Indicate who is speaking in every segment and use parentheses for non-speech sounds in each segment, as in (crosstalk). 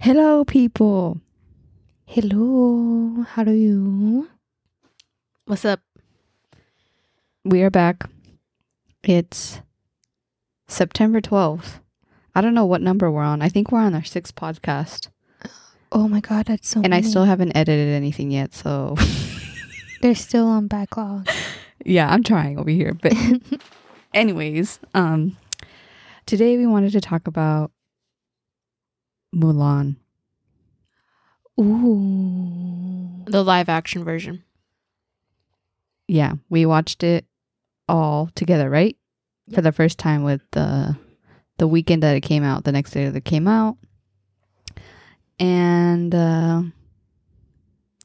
Speaker 1: Hello, people.
Speaker 2: Hello, how are you?
Speaker 3: What's up?
Speaker 1: We are back. It's September 12th. I don't know what number we're on. I think we're on our sixth podcast.
Speaker 2: Oh my god, that's so
Speaker 1: and I
Speaker 2: many.
Speaker 1: still haven't edited anything yet. So, (laughs)
Speaker 2: They're still on backlog.
Speaker 1: yeah, I'm trying over here. But, (laughs) anyways, um, today we wanted to talk about Mulan.
Speaker 2: Ooh.
Speaker 3: The live action version.
Speaker 1: Yeah, we watched it all together, right? For the first time with the the weekend that it came out, the next day that it came out. And uh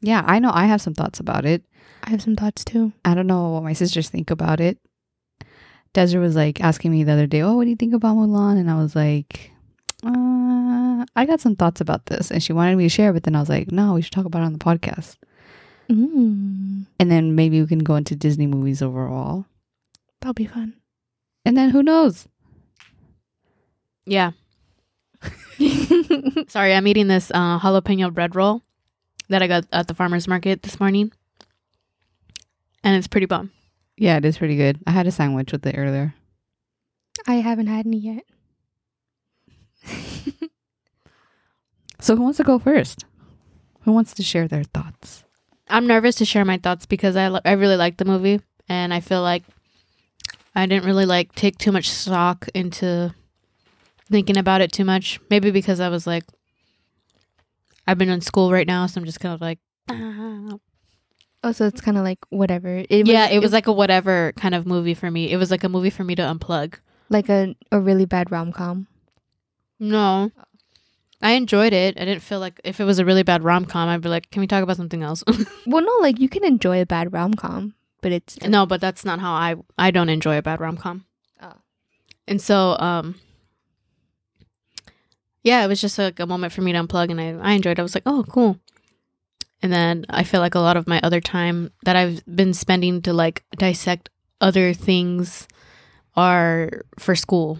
Speaker 1: yeah, I know I have some thoughts about it.
Speaker 2: I have some thoughts too.
Speaker 1: I don't know what my sisters think about it. Desiree was like asking me the other day, "Oh, what do you think about Mulan?" And I was like, uh, "I got some thoughts about this," and she wanted me to share, but then I was like, "No, we should talk about it on the podcast."
Speaker 2: Mm,
Speaker 1: And then maybe we can go into Disney movies overall.
Speaker 2: that'll be fun.
Speaker 1: And then who knows?
Speaker 3: Yeah. (laughs) Sorry, I'm eating this uh, jalapeno bread roll that I got at the farmer's market this morning. And it's pretty bomb.
Speaker 1: Yeah, it is pretty good. I had a sandwich with it earlier.
Speaker 2: I haven't had any yet. (laughs)
Speaker 1: So who wants to go first? Who wants to share their thoughts?
Speaker 3: I'm nervous to share my thoughts because I, li- I really like the movie. And I feel like I didn't really like take too much stock into thinking about it too much. Maybe because I was like, I've been in school right now. So I'm just kind of like, ah.
Speaker 2: Oh, so it's kind of like whatever. It
Speaker 3: yeah, it was like a whatever kind of movie for me. It was like a movie for me to unplug.
Speaker 2: like a a really bad rom com.
Speaker 3: No. I enjoyed it. I didn't feel like if it was a really bad rom com, I'd be like, can we talk about something else? (laughs)
Speaker 2: Well, no, like you can enjoy a bad rom com, but it's
Speaker 3: no, but that's not how I I don't enjoy a bad rom com.
Speaker 2: Oh.
Speaker 3: And so, um, yeah, it was just like a moment for me to unplug, and I I enjoyed. it. I was like, oh, cool. And then I feel like a lot of my other time that I've been spending to like dissect other things are for school,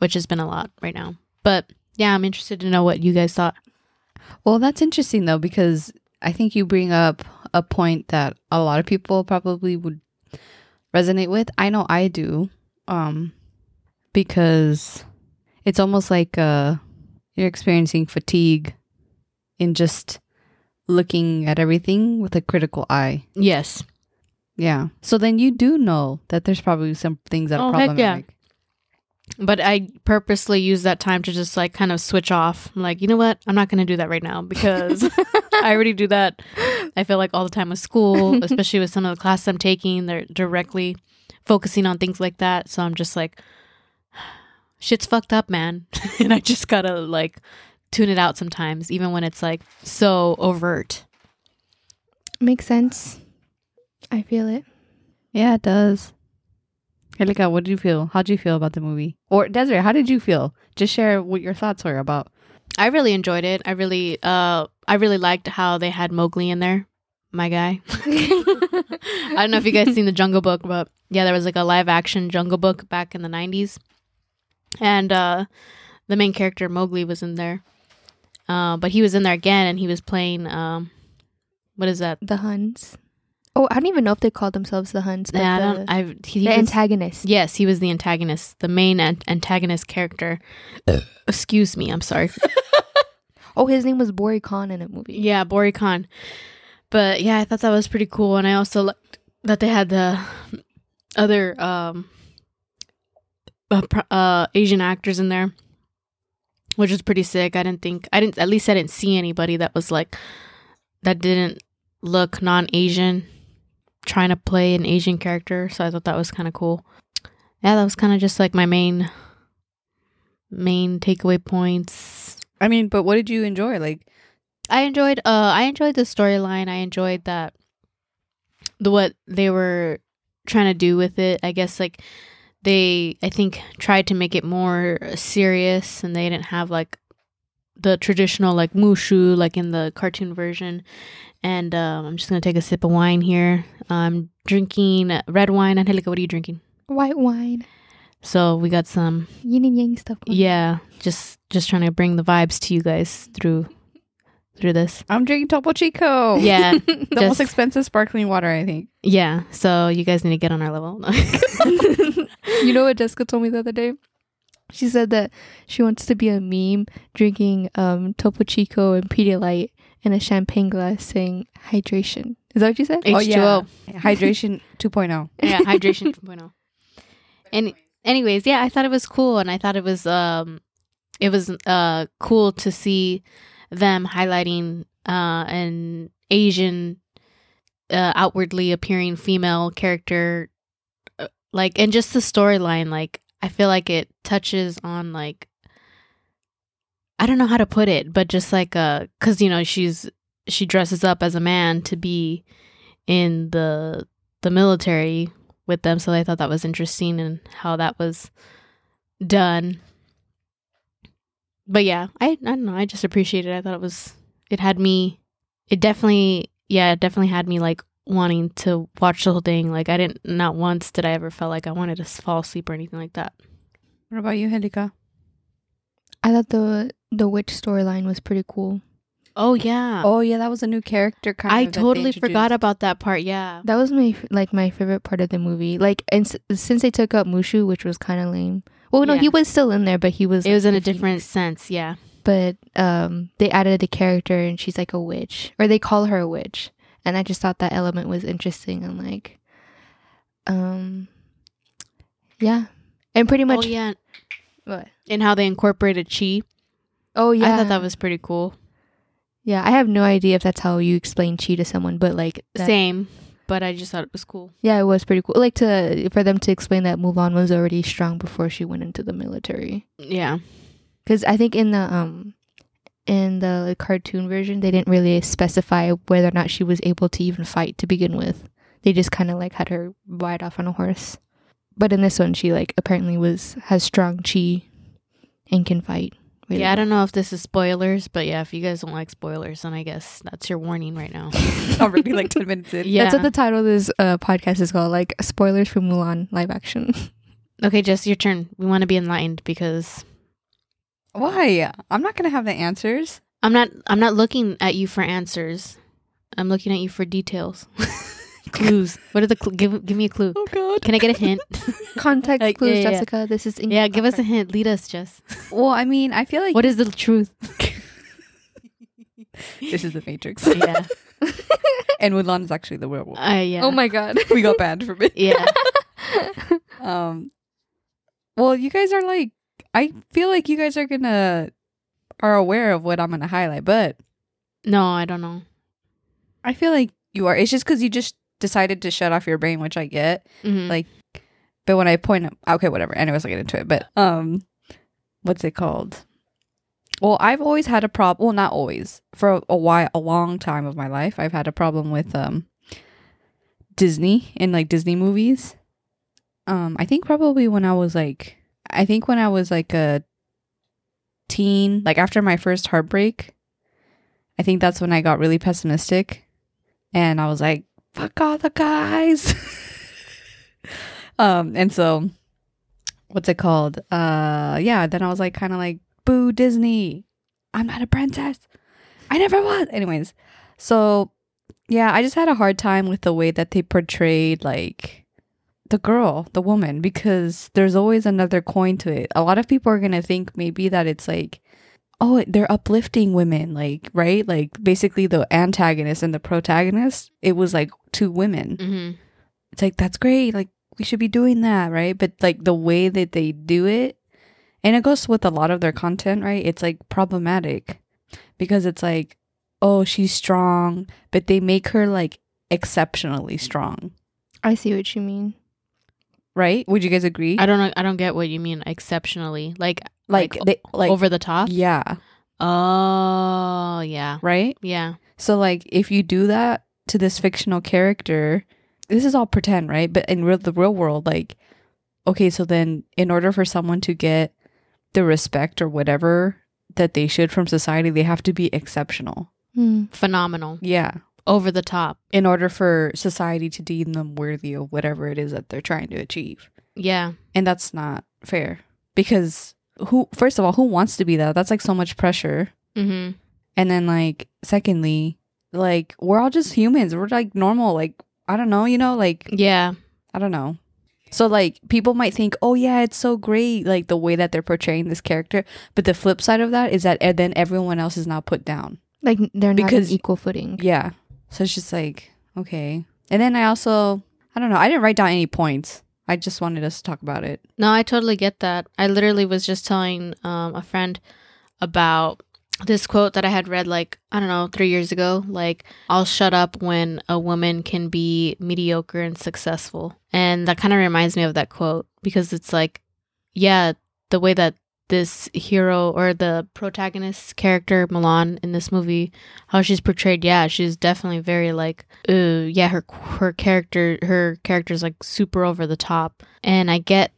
Speaker 3: which has been a lot right now. But yeah, I'm interested to know what you guys thought.
Speaker 1: Well, that's interesting though because I think you bring up a point that a lot of people probably would resonate with. I know I do. Um because it's almost like uh you're experiencing fatigue in just looking at everything with a critical eye.
Speaker 3: Yes.
Speaker 1: Yeah. So then you do know that there's probably some things that
Speaker 3: Oh,
Speaker 1: are
Speaker 3: heck yeah.
Speaker 1: Problematic.
Speaker 3: But I purposely use that time to just like kind of switch off. I'm like, you know what? I'm not going to do that right now because (laughs) (laughs) I already do that. I feel like all the time with school, (laughs) especially with some of the classes I'm taking, they're directly focusing on things like that. So I'm just like, (sighs) shit's fucked up, man. and I just got to like tune it out sometimes, even when it's like so overt.
Speaker 2: makes sense. I feel it.
Speaker 1: Yeah, it does. Helika, what did you feel? How did you feel about the movie? Or Desiree, how did you feel? Just share what your thoughts were about.
Speaker 3: I really enjoyed it. I really, uh, I really liked how they had Mowgli in there, my guy. (laughs) I don't know if you guys seen the Jungle Book, but yeah, there was like a live action Jungle Book back in the '90s, and uh, the main character Mowgli was in there. Uh, but he was in there again, and he was playing. Um, what is that?
Speaker 2: The Huns. Oh, I don't even know if they called themselves the Huns, but
Speaker 3: Nah, I
Speaker 2: the,
Speaker 3: don't. I he, he
Speaker 2: the
Speaker 3: was-
Speaker 2: antagonist.
Speaker 3: Yes, he was the antagonist, the main an- antagonist character. Excuse me, I'm sorry. (laughs)
Speaker 2: Oh, his name was Bori Khan in a movie.
Speaker 3: Yeah, Bori Khan. But yeah, I thought that was pretty cool, and I also liked that they had the other um, uh, uh, Asian actors in there, which was pretty sick. I didn't think I didn't at least I didn't see anybody that was like that didn't look non-Asian trying to play an Asian character. So I thought that was kind of cool. Yeah, that was kind of just like my main main takeaway points.
Speaker 1: I mean, but what did you enjoy? Like,
Speaker 3: I enjoyed uh I enjoyed the storyline. I enjoyed that the what they were trying to do with it. I guess like they I think tried to make it more serious and they didn't have like the traditional like mushu like in the cartoon version. And um, I'm just gonna take a sip of wine here. I'm drinking red wine. Angelica, what are you drinking?
Speaker 2: White wine.
Speaker 3: So we got some
Speaker 2: Yin and yang stuff. going on.
Speaker 3: yeah, just just trying to bring the vibes to you guys through through this.
Speaker 1: I'm drinking Topo Chico.
Speaker 3: Yeah. (laughs)
Speaker 1: the (laughs)
Speaker 3: just-
Speaker 1: most expensive sparkling water, I think.
Speaker 3: Yeah. So you guys need to get on our level. (laughs)
Speaker 2: you know what Jessica told me the other day? She said that she wants to be a meme drinking um, Topo Chico and Pedialyte in a champagne glass saying hydration. Is that what you said?
Speaker 3: H2O. (laughs)
Speaker 1: Hydration oh. 2.0.
Speaker 3: yeah, hydration 2.0. And anyways, yeah, I thought it was cool and I thought it was um it was uh cool to see them highlighting uh an Asian uh outwardly appearing female character uh, like and just the storyline like I feel like it touches on like I don't know how to put it, but just like uh cuz you know she's she dresses up as a man to be in the the military with them so i thought that was interesting and how that was done. But yeah i i don't know i just appreciated it. I thought it was it had me it definitely yeah it definitely had me like wanting to watch the whole thing like i didn't not once did i ever felt like i wanted to fall asleep or anything like that
Speaker 1: What about you, Helika?
Speaker 2: I thought the the witch storyline was pretty cool.
Speaker 3: oh yeah
Speaker 1: Oh, yeah, that was a new character kind
Speaker 3: i
Speaker 1: of. that
Speaker 3: totally forgot about that part yeah
Speaker 2: That was my like my favorite part of the movie. Like, and s- since they took out Mushu, which was kind of lame. Well, no,
Speaker 3: Yeah.
Speaker 2: he was still in there, but he was.
Speaker 3: it was in a
Speaker 2: the Phoenix.
Speaker 3: different sense yeah
Speaker 2: But um, they added a character, and she's like a witch, or they call her a witch, and I just thought that element was interesting and like, um, yeah, and pretty much.
Speaker 3: oh yeah
Speaker 2: What?
Speaker 3: and how they incorporated chi
Speaker 2: Oh yeah,
Speaker 3: i thought that was pretty cool
Speaker 2: Yeah, I have no idea if that's how you explain chi to someone, but like, that-
Speaker 3: Same, but I just thought it was cool.
Speaker 2: yeah, it was pretty cool. Like to for them to explain that Mulan was already strong before she went into the military.
Speaker 3: Yeah.
Speaker 2: Because I think in the um in the cartoon version, they didn't really specify whether or not she was able to even fight to begin with. They just kind of like had her ride off on a horse. But in this one, she like apparently was has strong chi and can fight. really
Speaker 3: Yeah, I don't know if this is spoilers, but yeah, if you guys don't like spoilers, then I guess that's your warning right now. (laughs)
Speaker 1: Already like 10 minutes in.
Speaker 3: Yeah.
Speaker 2: That's what the title of this uh, podcast is called, like spoilers for Mulan live action.
Speaker 3: Okay, Jess, your turn. We want to be enlightened because
Speaker 1: Why? I'm not going to have the answers.
Speaker 3: I'm not I'm not looking at you for answers. I'm looking at you for details. (laughs) Clues. What are the cl- give give me a clue.
Speaker 1: Oh, God.
Speaker 3: Can I get a hint? (laughs)
Speaker 2: Context
Speaker 3: Like,
Speaker 2: clues,
Speaker 3: yeah, yeah, yeah.
Speaker 2: Jessica. This is
Speaker 3: yeah, give us a hint. Lead us, Jess. (laughs)
Speaker 1: Well, I mean, I feel like
Speaker 3: What is the truth?
Speaker 1: this is the Matrix.
Speaker 3: yeah.
Speaker 1: and Mulan is actually the werewolf.
Speaker 3: Uh, yeah.
Speaker 2: Oh my god.
Speaker 1: we got banned from it.
Speaker 3: Yeah.
Speaker 1: Um, well, you guys are like, I feel like you guys are gonna are aware of what I'm gonna highlight, but
Speaker 3: No, I don't know.
Speaker 1: I feel like you are. It's just because you just decided to shut off your brain, which I get.
Speaker 3: Mhm.
Speaker 1: Like, But when I point, okay, whatever. Anyways, I'll get into it. But um, what's it called? Well, I've always had a problem. Well, not always. For a, a while, a long time of my life, I've had a problem with um Disney and like Disney movies. Um, I think probably when I was like, I think when I was like a teen, like after my first heartbreak, I think that's when I got really pessimistic, and I was like, "Fuck all the guys." (laughs) um, and so, what's it called? Uh, yeah. Then I was like, kind of like, "Boo, Disney! I'm not a princess. I never was." Anyways, so yeah, I just had a hard time with the way that they portrayed like the girl, the woman, because there's always another coin to it. A lot of people are gonna think maybe that it's like, oh, they're uplifting women, like right, like basically the antagonist and the protagonist. It was like two women.
Speaker 3: hmm
Speaker 1: It's like that's great, like we should be doing that, right? But like the way that they do it, and it goes with a lot of their content, right? It's like problematic because it's like, oh, she's strong, but they make her like exceptionally strong,
Speaker 2: I see what you mean.
Speaker 1: Right? Would you guys agree?
Speaker 3: I don't know. I don't get what you mean. Exceptionally, like
Speaker 1: like,
Speaker 3: like,
Speaker 1: they like
Speaker 3: over the top.
Speaker 1: yeah
Speaker 3: Oh yeah,
Speaker 1: right
Speaker 3: yeah.
Speaker 1: so like if you do that to this fictional character this is all pretend right but in real the real world like okay so then in order for someone to get the respect or whatever that they should from society they have to be exceptional
Speaker 2: Hmm.
Speaker 3: Phenomenal.
Speaker 1: yeah
Speaker 3: Over the top.
Speaker 1: in order for society to deem them worthy of whatever it is that they're trying to achieve
Speaker 3: Yeah.
Speaker 1: and that's not fair because who first of all who wants to be that that's like so much pressure
Speaker 3: Mm-hmm.
Speaker 1: and then like secondly like we're all just humans we're like normal like i don't know you know like
Speaker 3: Yeah.
Speaker 1: i don't know so like people might think oh yeah it's so great like the way that they're portraying this character but the flip side of that is that eh, then everyone else is now put down
Speaker 2: Like they're not
Speaker 1: Because-
Speaker 2: on equal footing.
Speaker 1: yeah so it's just like okay and then i also i don't know i didn't write down any points i just wanted us to talk about it
Speaker 3: No, I totally get that. I literally was just telling um, a friend about this quote that I had read like, I don't know, three years ago. Like, I'll shut up when a woman can be mediocre and successful. And that kind of reminds me of that quote because it's like, yeah, the way that this hero or the protagonist character Mulan in this movie, how she's portrayed, yeah, she's definitely very like, uh, yeah, her her character her character's like super over the top, and I get,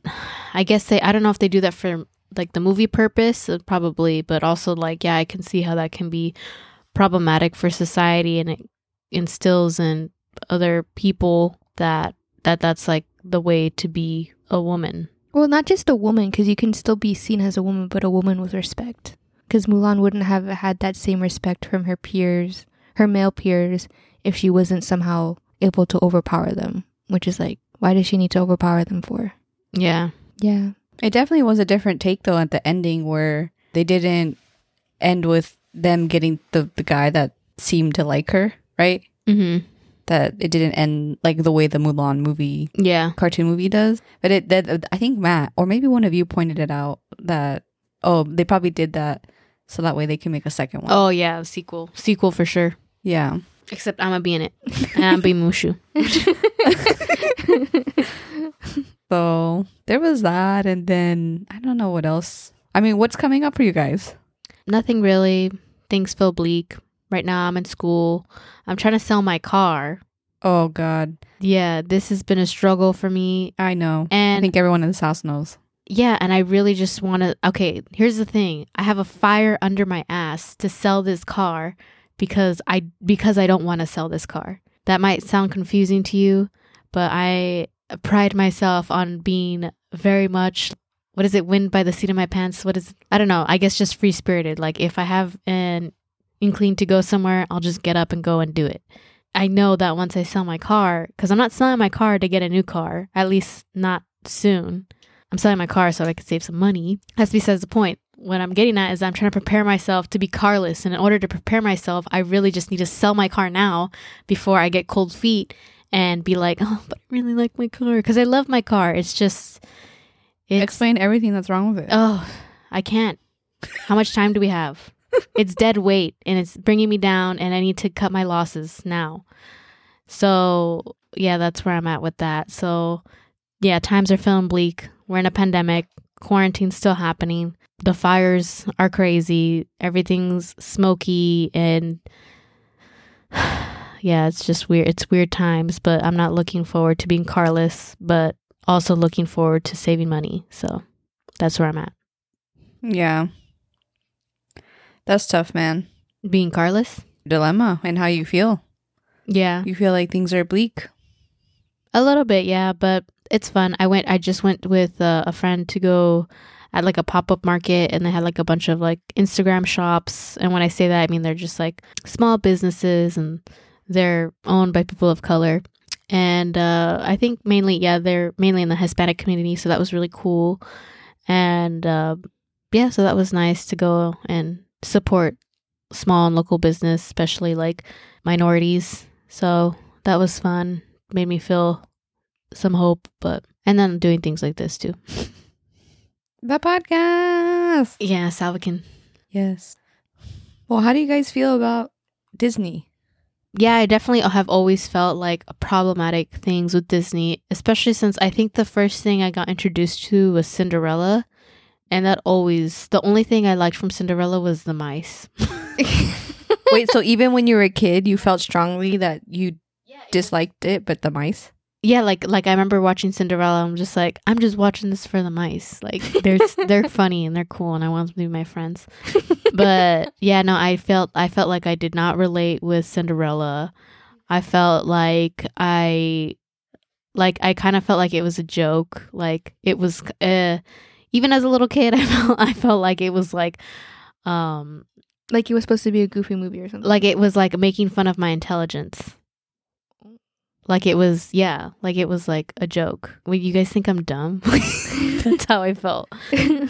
Speaker 3: I guess they, I don't know if they do that for like the movie purpose, uh, probably, but also like, yeah, I can see how that can be problematic for society, and it instills in other people that that that's like the way to be a woman.
Speaker 2: Well, not just a woman, because you can still be seen as a woman, but a woman with respect. Because Mulan wouldn't have had that same respect from her peers, her male peers, if she wasn't somehow able to overpower them. Which is like, why does she need to overpower them for?
Speaker 3: Yeah.
Speaker 2: Yeah.
Speaker 1: It definitely was a different take though at the ending where they didn't end with them getting the, the guy that seemed to like her, right?
Speaker 3: Mm-hmm.
Speaker 1: That it didn't end like the way the Mulan movie
Speaker 3: Yeah.
Speaker 1: cartoon movie does. But it that I think Matt or maybe one of you pointed it out that oh they probably did that so that way they can make a second one.
Speaker 3: Oh yeah, sequel, sequel for sure.
Speaker 1: yeah.
Speaker 3: Except I'm gonna be in it, and I'm be Mushu. (laughs)
Speaker 1: So there was that and then I don't know what else. I mean, what's coming up for you guys?
Speaker 3: Nothing really. Things feel bleak right now. I'm in school. I'm trying to sell my car.
Speaker 1: Oh god.
Speaker 3: Yeah, this has been a struggle for me.
Speaker 1: I know.
Speaker 3: And I
Speaker 1: think everyone in this house knows.
Speaker 3: yeah, and I really just want to. Okay, here's the thing. I have a fire under my ass to sell this car because I because I don't want to sell this car. That might sound confusing to you, but I pride myself on being very much what is it wind by the seat of my pants what is i don't know i guess just free spirited like if i have an inkling to go somewhere i'll just get up and go and do it i know that once i sell my car because i'm not selling my car to get a new car at least not soon i'm selling my car so i can save some money that's besides the point what i'm getting at is i'm trying to prepare myself to be carless and in order to prepare myself i really just need to sell my car now before i get cold feet and be like, oh, but I really like my car because I love my car. It's just, it's
Speaker 1: Explain everything that's wrong with it.
Speaker 3: oh, I can't. How much time do we have? It's dead weight and it's bringing me down, and I need to cut my losses now. So yeah, that's where I'm at with that. So yeah, times are feeling bleak. We're in a pandemic. Quarantine's still happening. The fires are crazy. Everything's smoky and (sighs) yeah, it's just weird. It's weird times, but I'm not looking forward to being carless, but also looking forward to saving money. So that's where I'm at.
Speaker 1: yeah. That's tough, man.
Speaker 3: Being carless?
Speaker 1: Dilemma and how you feel.
Speaker 3: Yeah.
Speaker 1: You feel like things are bleak.
Speaker 3: A little bit, yeah, but it's fun. I went I just went with uh, a friend to go at like a pop-up market and they had like a bunch of like Instagram shops and when I say that I mean they're just like small businesses and they're owned by people of color. And uh I think mainly yeah, they're mainly in the Hispanic community, so that was really cool. And uh yeah, so that was nice to go and support small and local business, especially like minorities. So that was fun. Made me feel some hope, but and then doing things like this too.
Speaker 1: The podcast.
Speaker 3: Yeah, Salvakin.
Speaker 1: Yes. Well, how do you guys feel about Disney?
Speaker 3: Yeah, I definitely have always felt like problematic things with Disney, especially since I think the first thing I got introduced to was Cinderella. And that always, the only thing I liked from Cinderella was the mice. (laughs)
Speaker 1: Wait, so even when you were a kid, you felt strongly that you disliked it, but the mice?
Speaker 3: Yeah, like like I remember watching Cinderella. I'm just like, I'm just watching this for the mice. Like they're (laughs) they're funny and they're cool, and I want them to be my friends. But yeah, no, I felt I felt like I did not relate with Cinderella. I felt like I like I kind of felt like it was a joke. Like it was, uh, even as a little kid, (laughs) I felt I felt like it was like, um,
Speaker 2: Like it was supposed to be a goofy movie or something.
Speaker 3: like it was like making fun of my intelligence. Like it was, yeah, like it was like a joke. Well, you guys think I'm dumb? (laughs) That's how I felt.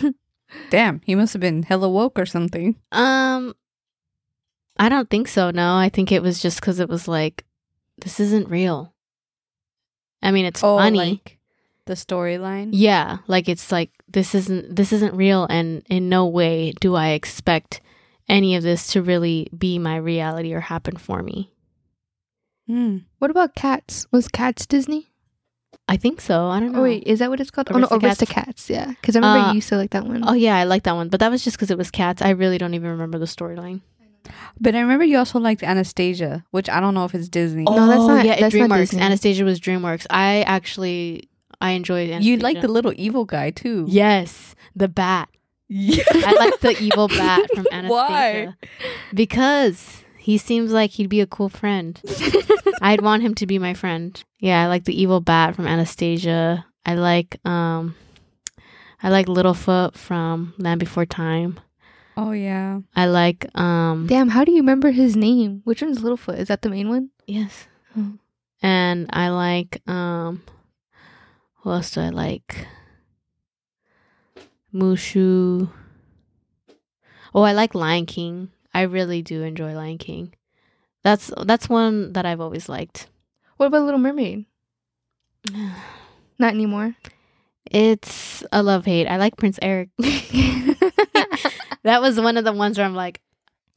Speaker 3: (laughs)
Speaker 1: Damn, he must have been hella woke or something.
Speaker 3: Um, I don't think so. No, I think it was just because it was like, this isn't real. I mean, it's funny.
Speaker 1: Oh, like the storyline.
Speaker 3: yeah, like it's like this isn't this isn't real, and in no way do I expect any of this to really be my reality or happen for me.
Speaker 1: Hmm.
Speaker 2: what about Cats? Was Cats Disney?
Speaker 3: I think so. I don't know.
Speaker 2: Oh wait, is that what it's called? Oh no,
Speaker 3: Aristocats?
Speaker 2: Aristocats. Yeah, because I remember
Speaker 3: Uh,
Speaker 2: you used to like that one.
Speaker 3: Oh yeah, I like that one, but that was just because it was cats. I really don't even remember the storyline.
Speaker 1: But I remember you also liked Anastasia, which I don't know if it's Disney.
Speaker 2: No, that's not-
Speaker 3: Oh, yeah,
Speaker 2: that's not
Speaker 3: DreamWorks.
Speaker 2: Disney.
Speaker 3: Anastasia was DreamWorks. I actually I enjoyed. Anastasia.
Speaker 1: you like the little evil guy too.
Speaker 3: yes, the bat.
Speaker 1: Yeah.
Speaker 3: I like the evil bat from (laughs) Anastasia.
Speaker 1: Why?
Speaker 3: Because he seems like he'd be a cool friend. (laughs) I'd want him to be my friend. Yeah, I like the evil bat from Anastasia. I like um I like Littlefoot from Land Before Time.
Speaker 1: Oh yeah.
Speaker 3: I like um
Speaker 2: Damn, how do you remember his name? Which one's Littlefoot? Is that the main one?
Speaker 3: yes.
Speaker 2: Oh.
Speaker 3: And I like um what else do I like? Mushu. Oh, I like Lion King. I really do enjoy Lion King. That's that's one that I've always liked.
Speaker 2: What about Little Mermaid? (sighs) Not anymore.
Speaker 3: It's a love hate. I like Prince Eric. (laughs) (laughs) that was one of the ones where I'm like,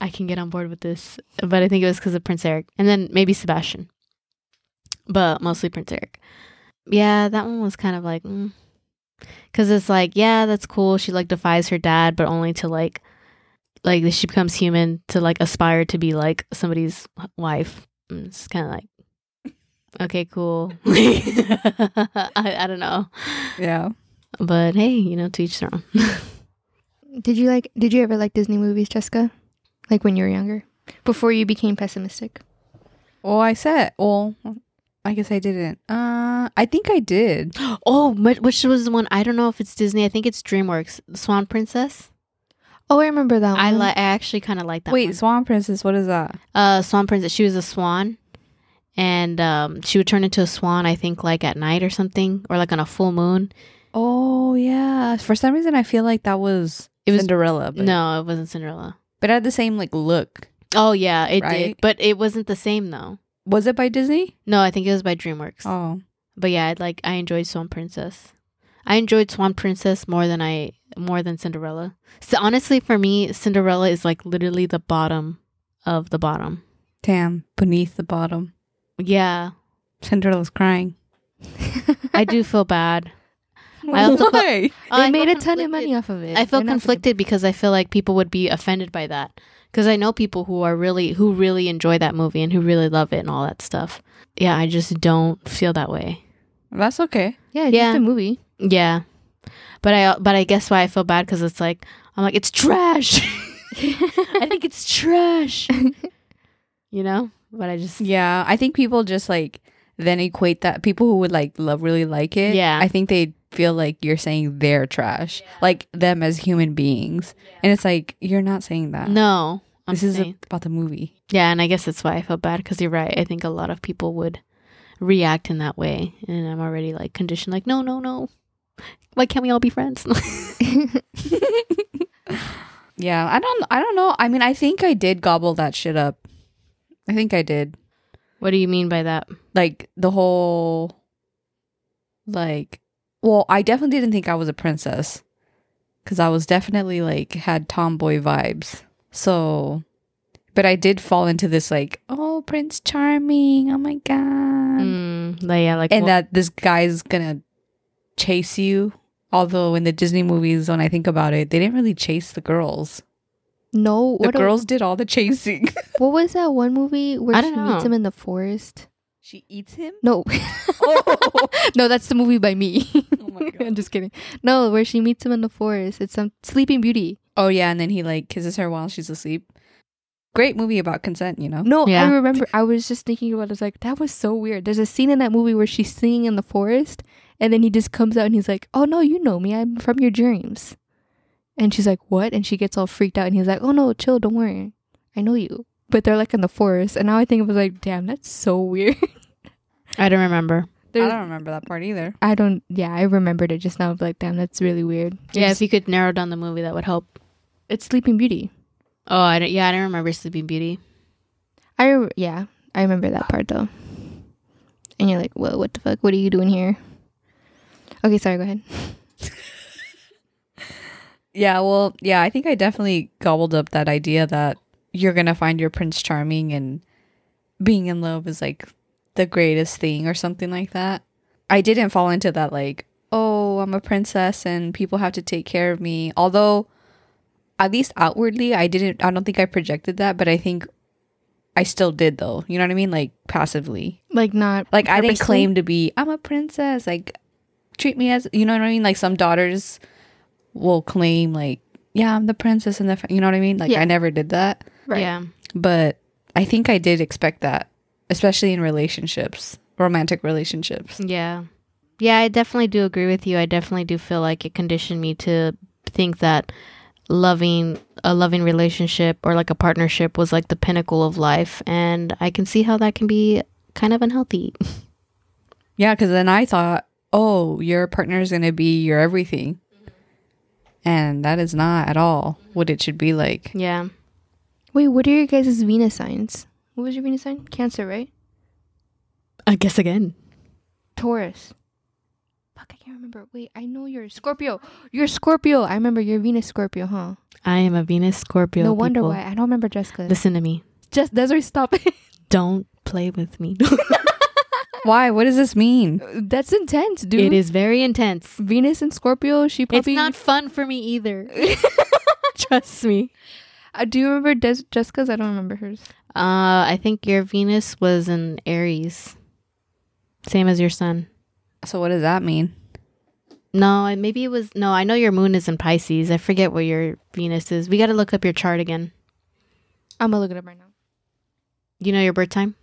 Speaker 3: I can get on board with this. But I think it was because of Prince Eric. And then maybe Sebastian. But mostly Prince Eric. Yeah, that one was kind of like, mm. because it's like, yeah, that's cool. She like defies her dad, but only to like, like she becomes human to like aspire to be like somebody's wife. And It's kind of like, okay, cool. (laughs) I, I don't know.
Speaker 1: Yeah.
Speaker 3: But hey, you know, to each their own. (laughs)
Speaker 2: Did you like? Did you ever like Disney movies, Jessica? Like when you were younger, before you became pessimistic.
Speaker 1: Well, I said. Well, I guess I didn't. Uh, I think I did. (gasps)
Speaker 3: oh, wh- which was the one? I don't know if it's Disney. I think it's DreamWorks. Swan Princess.
Speaker 2: Oh, I remember that one.
Speaker 3: I like. I actually kind of like that.
Speaker 1: Wait,
Speaker 3: one.
Speaker 1: Swan Princess. What is that?
Speaker 3: uh, Swan Princess. She was a swan, and um, she would turn into a swan. I think like at night or something, or like on a full moon.
Speaker 1: Oh yeah. For some reason, I feel like that was
Speaker 3: It was-
Speaker 1: Cinderella. But,
Speaker 3: No, it wasn't Cinderella.
Speaker 1: but it had the same like look.
Speaker 3: Oh yeah, it did, but it wasn't the same though.
Speaker 1: Was it by Disney?
Speaker 3: No, I think it was by DreamWorks.
Speaker 1: Oh,
Speaker 3: But yeah, I'd like I enjoyed Swan Princess. I enjoyed Swan Princess more than I more than Cinderella. So honestly, for me, Cinderella is like literally the bottom of the bottom.
Speaker 1: damn! Beneath the bottom,
Speaker 3: Yeah,
Speaker 1: Cinderella's crying.
Speaker 3: I do feel bad. (laughs) I also felt-
Speaker 1: Why?
Speaker 3: Oh,
Speaker 2: they
Speaker 3: I
Speaker 2: made a ton of money off of it.
Speaker 3: I feel
Speaker 2: They're
Speaker 3: conflicted because I feel like people would be offended by that. Because I know people who are really who really enjoy that movie and who really love it and all that stuff. Yeah, I just don't feel that way.
Speaker 1: That's okay.
Speaker 2: Yeah, it's
Speaker 3: Yeah.
Speaker 2: just a movie.
Speaker 3: Yeah, but I but I guess why I feel bad because it's like I'm like it's trash. (laughs) (laughs) I think it's trash. (laughs) you know, but I just
Speaker 1: Yeah, I think people just like then equate that people who would like love really like it.
Speaker 3: Yeah.
Speaker 1: I think they feel like you're saying they're trash, like them as human beings, and it's like you're not saying that.
Speaker 3: no. I'm
Speaker 1: this is
Speaker 3: saying-
Speaker 1: about the movie.
Speaker 3: yeah, and I guess that's why I felt bad because you're right. I think a lot of people would react in that way, and I'm already like conditioned. Like, no, no, no. Why can't we all be friends? (laughs)
Speaker 1: Yeah, I don't. I don't know. I mean, I think I did gobble that shit up. I think I did.
Speaker 3: what do you mean by that?
Speaker 1: Like the whole, like, well, I definitely didn't think I was a princess because I was definitely like had tomboy vibes. So, but I did fall into this like, oh, Prince Charming. Oh my god,
Speaker 3: Mm, like, yeah, like
Speaker 1: and
Speaker 3: well-
Speaker 1: that this guy's gonna chase you. Although in the Disney movies, when I think about it, they didn't really chase the girls.
Speaker 2: no,
Speaker 1: The
Speaker 2: what a-
Speaker 1: girls did all the chasing. (laughs)
Speaker 2: what was that one movie where
Speaker 3: I
Speaker 2: she
Speaker 3: don't
Speaker 2: meets
Speaker 3: know.
Speaker 2: him in the forest?
Speaker 1: She eats him.
Speaker 2: No, (laughs)
Speaker 1: Oh.
Speaker 2: no, that's the movie by me.
Speaker 1: Oh my God. (laughs)
Speaker 2: I'm just kidding. No, where she meets him in the forest. It's some Sleeping Beauty.
Speaker 1: Oh yeah, and then he like kisses her while she's asleep. Great movie about consent, you know.
Speaker 2: No,
Speaker 3: Yeah.
Speaker 2: I remember. I was just thinking about. it. I was like, that was so weird. There's a scene in that movie where she's singing in the forest, And then he just comes out and he's like, "Oh no, you know me. I'm from your dreams." And she's like, "What?" And she gets all freaked out and he's like, "Oh no, chill, don't worry. I know you." But they're like in the forest, and now I think it was like, "Damn, that's so weird." (laughs)
Speaker 3: I don't remember.
Speaker 1: I don't remember that part either.
Speaker 2: I don't. Yeah, I remembered it just now. Like, damn, that's really weird.
Speaker 3: Yeah, if you could narrow down the movie, that would help.
Speaker 2: it's Sleeping Beauty.
Speaker 3: Oh, I don't, yeah, I don't remember Sleeping Beauty.
Speaker 2: I re- yeah, I remember that part though. And you're like, "Whoa, what the fuck? What are you doing here?" Okay, sorry. Go ahead. (laughs)
Speaker 1: Yeah, well, yeah, I think I definitely gobbled up that idea that you're gonna find your Prince Charming and being in love is like the greatest thing or something like that. I didn't fall into that like, oh, I'm a princess and people have to take care of me. Although at least outwardly I didn't I don't think I projected that, but I think I still did though. You know what I mean? Like passively.
Speaker 2: Like not
Speaker 1: Like I didn't claim to be I'm a princess. Like treat me as you know what I mean? Like some daughters will claim like yeah, I'm the princess and the you know what I mean? Like
Speaker 2: Yeah.
Speaker 1: I never did that,
Speaker 2: Right.
Speaker 3: Yeah.
Speaker 1: but I think I did expect that, especially in relationships, romantic relationships.
Speaker 3: Yeah. Yeah, I definitely do agree with you. I definitely do feel like it conditioned me to think that loving a loving relationship or like a partnership was like the pinnacle of life and I can see how that can be kind of unhealthy. (laughs)
Speaker 1: Yeah, cuz then I thought, "Oh, your partner is going to be your everything." And that is not at all what it should be like.
Speaker 3: yeah.
Speaker 2: Wait, what are your guys' Venus signs? What was your Venus sign? Cancer, right?
Speaker 3: I guess again.
Speaker 2: Taurus. Fuck, I can't remember. Wait, I know you're Scorpio. You're Scorpio. I remember you're Venus Scorpio, huh?
Speaker 3: I am a Venus Scorpio.
Speaker 2: no wonder
Speaker 3: people.
Speaker 2: why. I don't remember Jessica.
Speaker 3: Listen to me.
Speaker 2: Just Desiree, stop it. (laughs)
Speaker 3: Don't play with me. (laughs)
Speaker 1: Why? What does this mean?
Speaker 2: That's intense, dude.
Speaker 3: it is very intense.
Speaker 2: Venus and Scorpio. She probably.
Speaker 3: It's not fun for me either. (laughs) Trust me.
Speaker 2: Uh, do you remember Des- Jessica's? I don't remember hers.
Speaker 3: Uh, I think your Venus was in Aries. Same as your sun.
Speaker 1: So what does that mean?
Speaker 3: No, maybe it was. No, I know your moon is in Pisces. I forget what your Venus is. We got to look up your chart again.
Speaker 2: I'm gonna look it up right now.
Speaker 3: You know your birth time?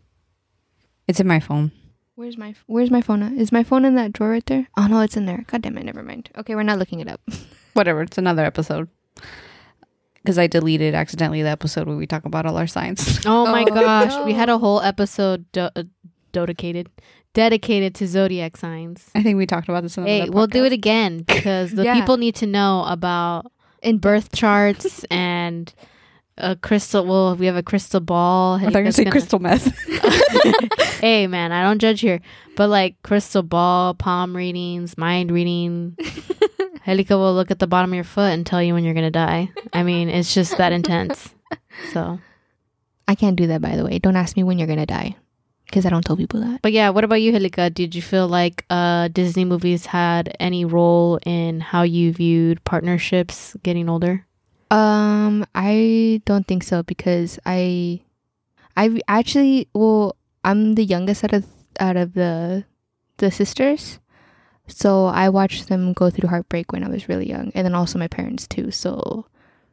Speaker 1: It's in my phone.
Speaker 2: Where's my Where's my phone? At? Is my phone in that drawer right there? Oh no, it's in there. God damn it! Never mind. Okay, we're not looking it up. (laughs)
Speaker 1: Whatever, it's another episode. Because I deleted accidentally the episode where we talk about all our signs. (laughs)
Speaker 3: Oh, my
Speaker 2: Oh,
Speaker 3: gosh. We had a whole episode do- uh, dedicated dedicated to zodiac signs.
Speaker 1: I think we talked about this in
Speaker 3: Hey,
Speaker 1: another
Speaker 3: we'll do
Speaker 1: podcast.
Speaker 3: it again because the (laughs)
Speaker 2: Yeah.
Speaker 3: people need to know about
Speaker 2: In
Speaker 3: birth (laughs) charts and a crystal. Well, we have a crystal ball.
Speaker 1: I thought you were gonna
Speaker 3: That's
Speaker 1: say
Speaker 3: gonna-
Speaker 1: crystal meth.
Speaker 3: hey, man, I don't judge here, but like crystal ball, palm readings, mind reading. Helika will look at the bottom of your foot and tell you when you're gonna die. I (laughs) mean, it's just that intense. So,
Speaker 2: I can't do that, by the way. Don't ask me when you're gonna die, because I don't tell people that.
Speaker 3: but yeah, what about you, Helika? Did you feel like uh, Disney movies had any role in how you viewed partnerships getting older?
Speaker 2: Um, I don't think so because I, I actually well, I'm the youngest out of out of the the sisters, so I watched them go through heartbreak when I was really young, and then also my parents too. So,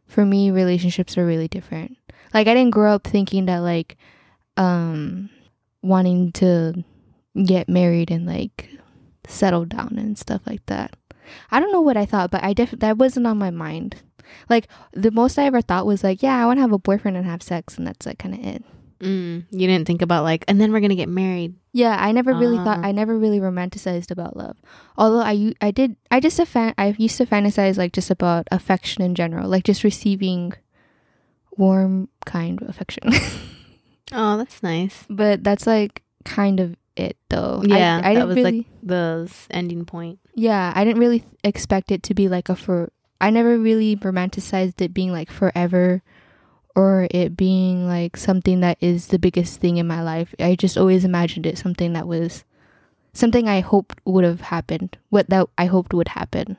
Speaker 2: for me, relationships are really different. Like I didn't grow up thinking that like, um, wanting to get married and like settle down and stuff like that. I don't know what I thought, but I def that wasn't on my mind. Like the most I ever thought was like, yeah, I want to have a boyfriend and have sex, and that's like kind of it.
Speaker 3: Mm, you didn't think about like, and then we're gonna get married.
Speaker 2: Yeah, I never really thought
Speaker 3: Ah.
Speaker 2: I never really romanticized about love. Although I, I did I just a fan I used to fantasize like just about affection in general, like just receiving warm kind affection. (laughs)
Speaker 3: Oh, that's nice.
Speaker 2: but that's like kind of it though.
Speaker 3: Yeah,
Speaker 2: I, I
Speaker 3: that
Speaker 2: didn't
Speaker 3: was,
Speaker 2: really
Speaker 3: like, The ending point.
Speaker 2: yeah, I didn't really th- expect it to be like a for. I never really romanticized it being like forever, or it being like something that is the biggest thing in my life. I just always imagined it something that was something I hoped would have happened. What that I hoped would happen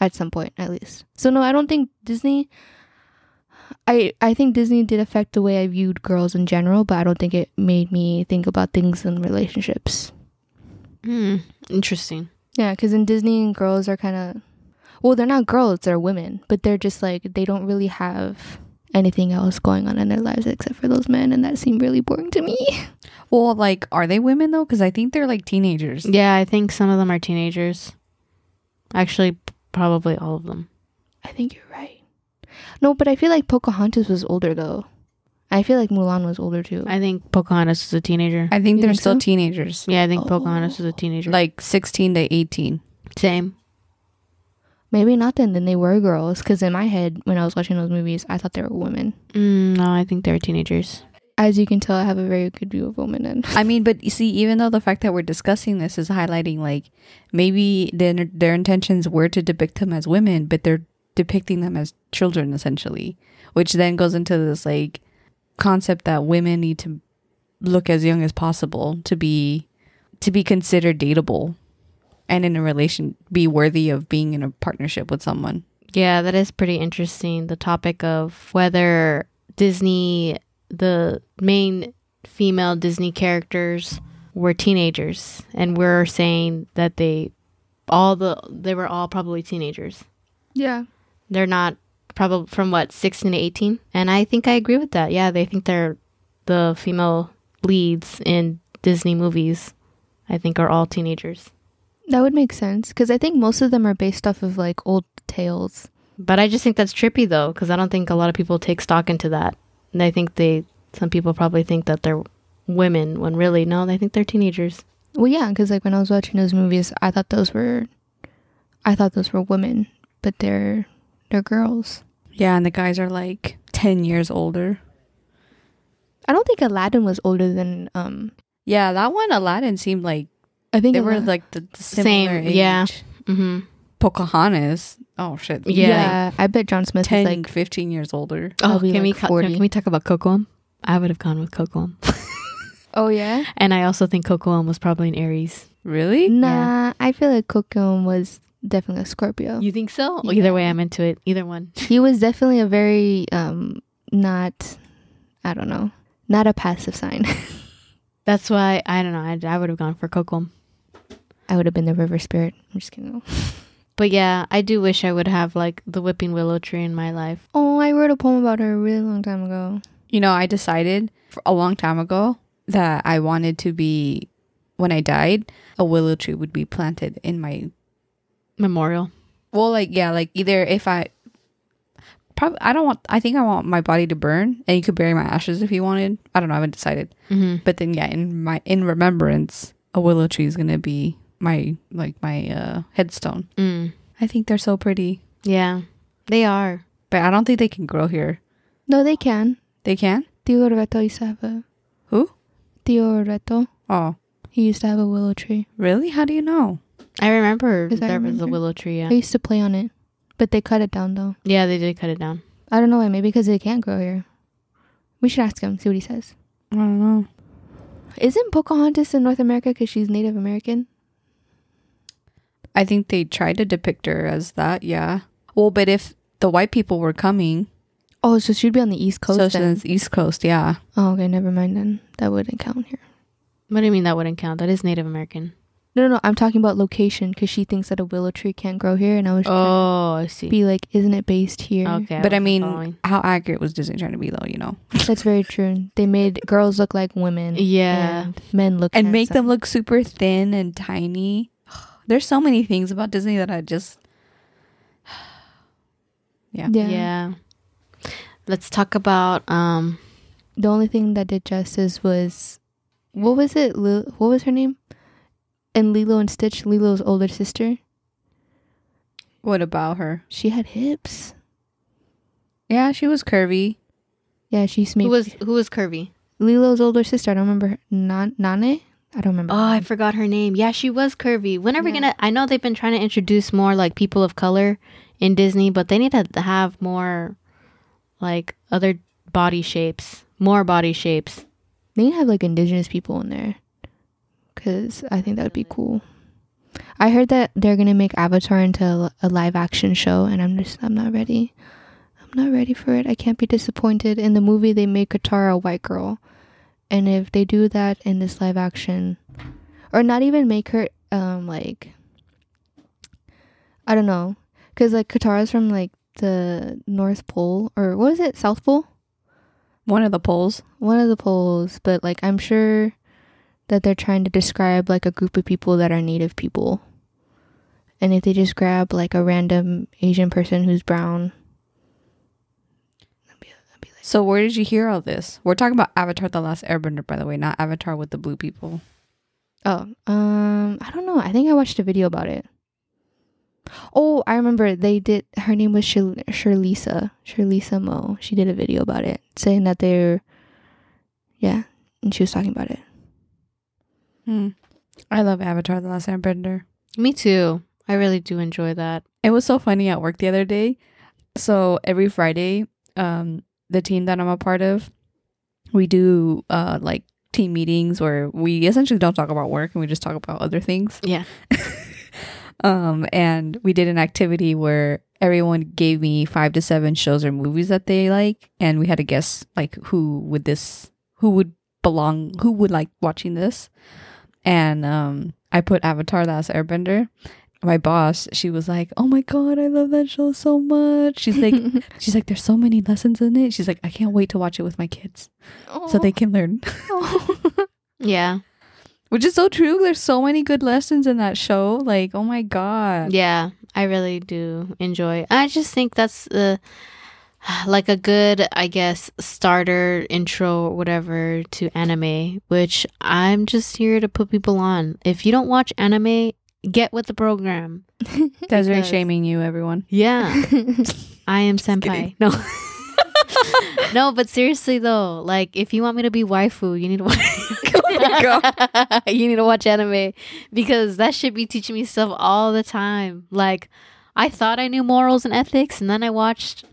Speaker 2: at some point, at least. So no, I don't think Disney. I I think Disney did affect the way I viewed girls in general, but I don't think it made me think about things in relationships.
Speaker 3: Hmm. Interesting.
Speaker 2: Yeah, because in Disney, girls are kind of, well, they're not girls, they're women, but they're just like, they don't really have anything else going on in their lives except for those men, and that seemed really boring to me.
Speaker 1: Well, like, are they women though? Because I think they're like teenagers.
Speaker 3: Yeah, I think some of them are teenagers. Actually, probably all of them.
Speaker 2: I think you're right. No, but I feel like Pocahontas was older though. I feel like Mulan was older too.
Speaker 3: I think Pocahontas is a teenager.
Speaker 1: I think
Speaker 2: You
Speaker 1: they're
Speaker 2: think
Speaker 1: still
Speaker 2: so?
Speaker 1: teenagers,
Speaker 3: yeah, I think
Speaker 2: Oh.
Speaker 3: Pocahontas is a teenager.
Speaker 1: like sixteen to eighteen.
Speaker 3: same.
Speaker 2: Maybe not then. Then they were girls. Because in my head, when I was watching those movies, I thought they were women.
Speaker 3: Mm, no, I think they were teenagers.
Speaker 2: As you can tell, I have a very good view of women. And
Speaker 1: I mean, but (laughs) you see, even though the fact that we're discussing this is highlighting, like, maybe their their intentions were to depict them as women, but they're depicting them as children essentially, which then goes into this like concept that women need to look as young as possible to be to be considered dateable and in a relation be worthy of being in a partnership with someone.
Speaker 3: Yeah, that is pretty interesting. The topic of whether Disney, the main female Disney characters, were teenagers, and we're saying that they all the they were all probably teenagers.
Speaker 2: yeah,
Speaker 3: They're not probably from what sixteen to eighteen, and I think I agree with that. Yeah, they think they're the female leads in Disney movies. I think are all teenagers.
Speaker 2: That would make sense. Because I think most of them are based off of like old tales.
Speaker 3: But I just think that's trippy though, because I don't think a lot of people take stock into that. And I think they, some people probably think that they're women when really, no, they think they're teenagers.
Speaker 2: Well, yeah, because like when I was watching those movies, I thought those were, I thought those were women, but they're they're girls.
Speaker 1: Yeah, and the guys are like 10 years older.
Speaker 2: I don't think Aladdin was older than um.
Speaker 1: Yeah, that one Aladdin seemed like
Speaker 2: I think
Speaker 1: they were
Speaker 2: Ala-
Speaker 1: like the, the similar
Speaker 3: Same, yeah. Mm-hmm.
Speaker 1: Pocahontas. Oh shit.
Speaker 3: Yeah.
Speaker 2: yeah. I bet John Smith
Speaker 1: 10,
Speaker 2: is like
Speaker 1: 15 years older.
Speaker 3: Oh, can we
Speaker 2: like
Speaker 3: co-
Speaker 2: 40.
Speaker 3: can we talk about Kocoum? I would have gone with Kocoum, (laughs)
Speaker 2: oh yeah.
Speaker 3: and I also think Kocoum was probably an Aries.
Speaker 1: Really?
Speaker 2: Nah, I feel like Coco was definitely a Scorpio.
Speaker 3: You think so?
Speaker 2: Yeah.
Speaker 3: Either way, I'm into it. Either one. (laughs)
Speaker 2: he was definitely a very um not, I don't know, not a passive sign. (laughs)
Speaker 3: That's why I don't know. I, I would have gone for Kocoum.
Speaker 2: I would have been the river spirit. I'm just kidding. (laughs)
Speaker 3: But yeah, I do wish I would have like the whipping willow tree in my life.
Speaker 2: Oh, I wrote a poem about her a really long time ago.
Speaker 1: You know, I decided for a long time ago that I wanted to be, when I died, a willow tree would be planted in my,
Speaker 3: Memorial.
Speaker 1: well, like, yeah, like either if I, probably, I don't want, I think I want my body to burn and you could bury my ashes if you wanted. I don't know. I haven't decided.
Speaker 3: Mm-hmm.
Speaker 1: But then, yeah, in my, in remembrance, a willow tree is going to be my, like, my uh, headstone.
Speaker 3: Mm.
Speaker 1: I think they're so pretty,
Speaker 3: Yeah, they are.
Speaker 1: but I don't think they can grow here.
Speaker 2: No, they can.
Speaker 1: They can?
Speaker 2: Tio Reto used to have a.
Speaker 1: Who?
Speaker 2: Tio Reto.
Speaker 1: Oh,
Speaker 2: He used to have a willow tree.
Speaker 1: really? How do you know?
Speaker 3: I remember
Speaker 2: 'Cause I
Speaker 3: there was a willow tree. Yeah.
Speaker 2: I used to play on it, but they cut it down though.
Speaker 3: yeah, they did cut it down.
Speaker 2: I don't know why. Maybe because they can't grow here. We should ask him. See what he says.
Speaker 1: I don't know.
Speaker 2: Isn't Pocahontas in North America because she's Native American?
Speaker 1: I think they tried to depict her as that, yeah. Well, but if the white people were coming,
Speaker 2: Oh, so she'd be on the East Coast
Speaker 1: so
Speaker 2: then.
Speaker 1: since East Coast, yeah.
Speaker 2: Oh, okay. Never mind then. That wouldn't count here.
Speaker 3: What do you mean that wouldn't count? That is Native American.
Speaker 2: No, no, no. I'm talking about location because she thinks that a willow tree can't grow here, and I was trying
Speaker 3: Oh, I see.
Speaker 2: be like, isn't it based here?
Speaker 3: Okay,
Speaker 1: but I
Speaker 3: wasn't
Speaker 1: mean,
Speaker 3: following.
Speaker 1: how accurate was Disney trying to be, though? You know, (laughs)
Speaker 2: That's very true. They made girls look like women.
Speaker 3: yeah,
Speaker 2: and men look
Speaker 1: and make them look super thin and tiny. There's so many things about Disney that I just, (sighs) yeah.
Speaker 2: Yeah.
Speaker 3: yeah. Let's talk about um.
Speaker 2: The only thing that did justice was, what was it? Lil- what was her name? And Lilo and Stitch, Lilo's older sister.
Speaker 1: What about her?
Speaker 2: She had hips.
Speaker 1: Yeah, she was curvy.
Speaker 2: Yeah, she's made
Speaker 3: Who was who was curvy?
Speaker 2: Lilo's older sister. I don't remember her. Nan- Nani. I don't remember.
Speaker 3: Oh, I forgot her name. Yeah, she was curvy. When are we
Speaker 2: Yeah.
Speaker 3: gonna? I know they've been trying to introduce more like people of color in Disney, but they need to have more like other body shapes, more body shapes.
Speaker 2: They need to have like indigenous people in there, because I think that would be cool. I heard that they're gonna make Avatar into a- a live action show, and I'm just I'm not ready. I'm not ready for it. I can't be disappointed. In the movie, they made Katara a white girl, and if they do that in this live action, or not even make her um like I don't know, because like Katara's from like the North Pole or what is it South Pole?
Speaker 1: One of the poles.
Speaker 2: one of the poles, but like I'm sure that they're trying to describe like a group of people that are native people. And if they just grab like a random Asian person who's brown, that'd be, that'd be like,
Speaker 1: So where did you hear all this? We're talking about Avatar: The Last Airbender, by the way, not Avatar with the blue people.
Speaker 2: oh, um, I don't know. I think I watched a video about it. Oh, I remember they did. Her name was Shir- Shirlisa, Shirlisa Mo. She did a video about it, saying that they're, yeah, and she was talking about it.
Speaker 1: Hmm. I love Avatar: The Last Airbender.
Speaker 3: Me too. I really do enjoy that.
Speaker 1: It was so funny at work the other day. So every Friday, um, the team that I'm a part of, we do uh like team meetings where we essentially don't talk about work and we just talk about other things.
Speaker 3: Yeah. (laughs)
Speaker 1: um, and we did an activity where everyone gave me five to seven shows or movies that they like, and we had to guess like who would this, who would belong, who would like watching this. And um, I put Avatar: The Last Airbender. My boss, she was like, "Oh my god, I love that show so much." She's like, (laughs) she's like, "There's so many lessons in it." She's like, "I can't wait to watch it with my kids so they can learn." (laughs) (laughs)
Speaker 3: Yeah.
Speaker 1: Which is so true. There's so many good lessons in that show. Like, oh my god.
Speaker 3: Yeah, I really do enjoy. I just think that's the (sighs) like a good, I guess, starter intro or whatever to anime, which I'm just here to put people on. If you don't watch anime, get with the program. (laughs)
Speaker 1: Desiree
Speaker 2: Because-
Speaker 1: shaming you, everyone.
Speaker 3: Yeah, (laughs) I am senpai. No. (laughs) no, but seriously though, like if you want me to be waifu, you need to watch you need to watch anime because that should be teaching me stuff all the time. Like I thought I knew morals and ethics and then I watched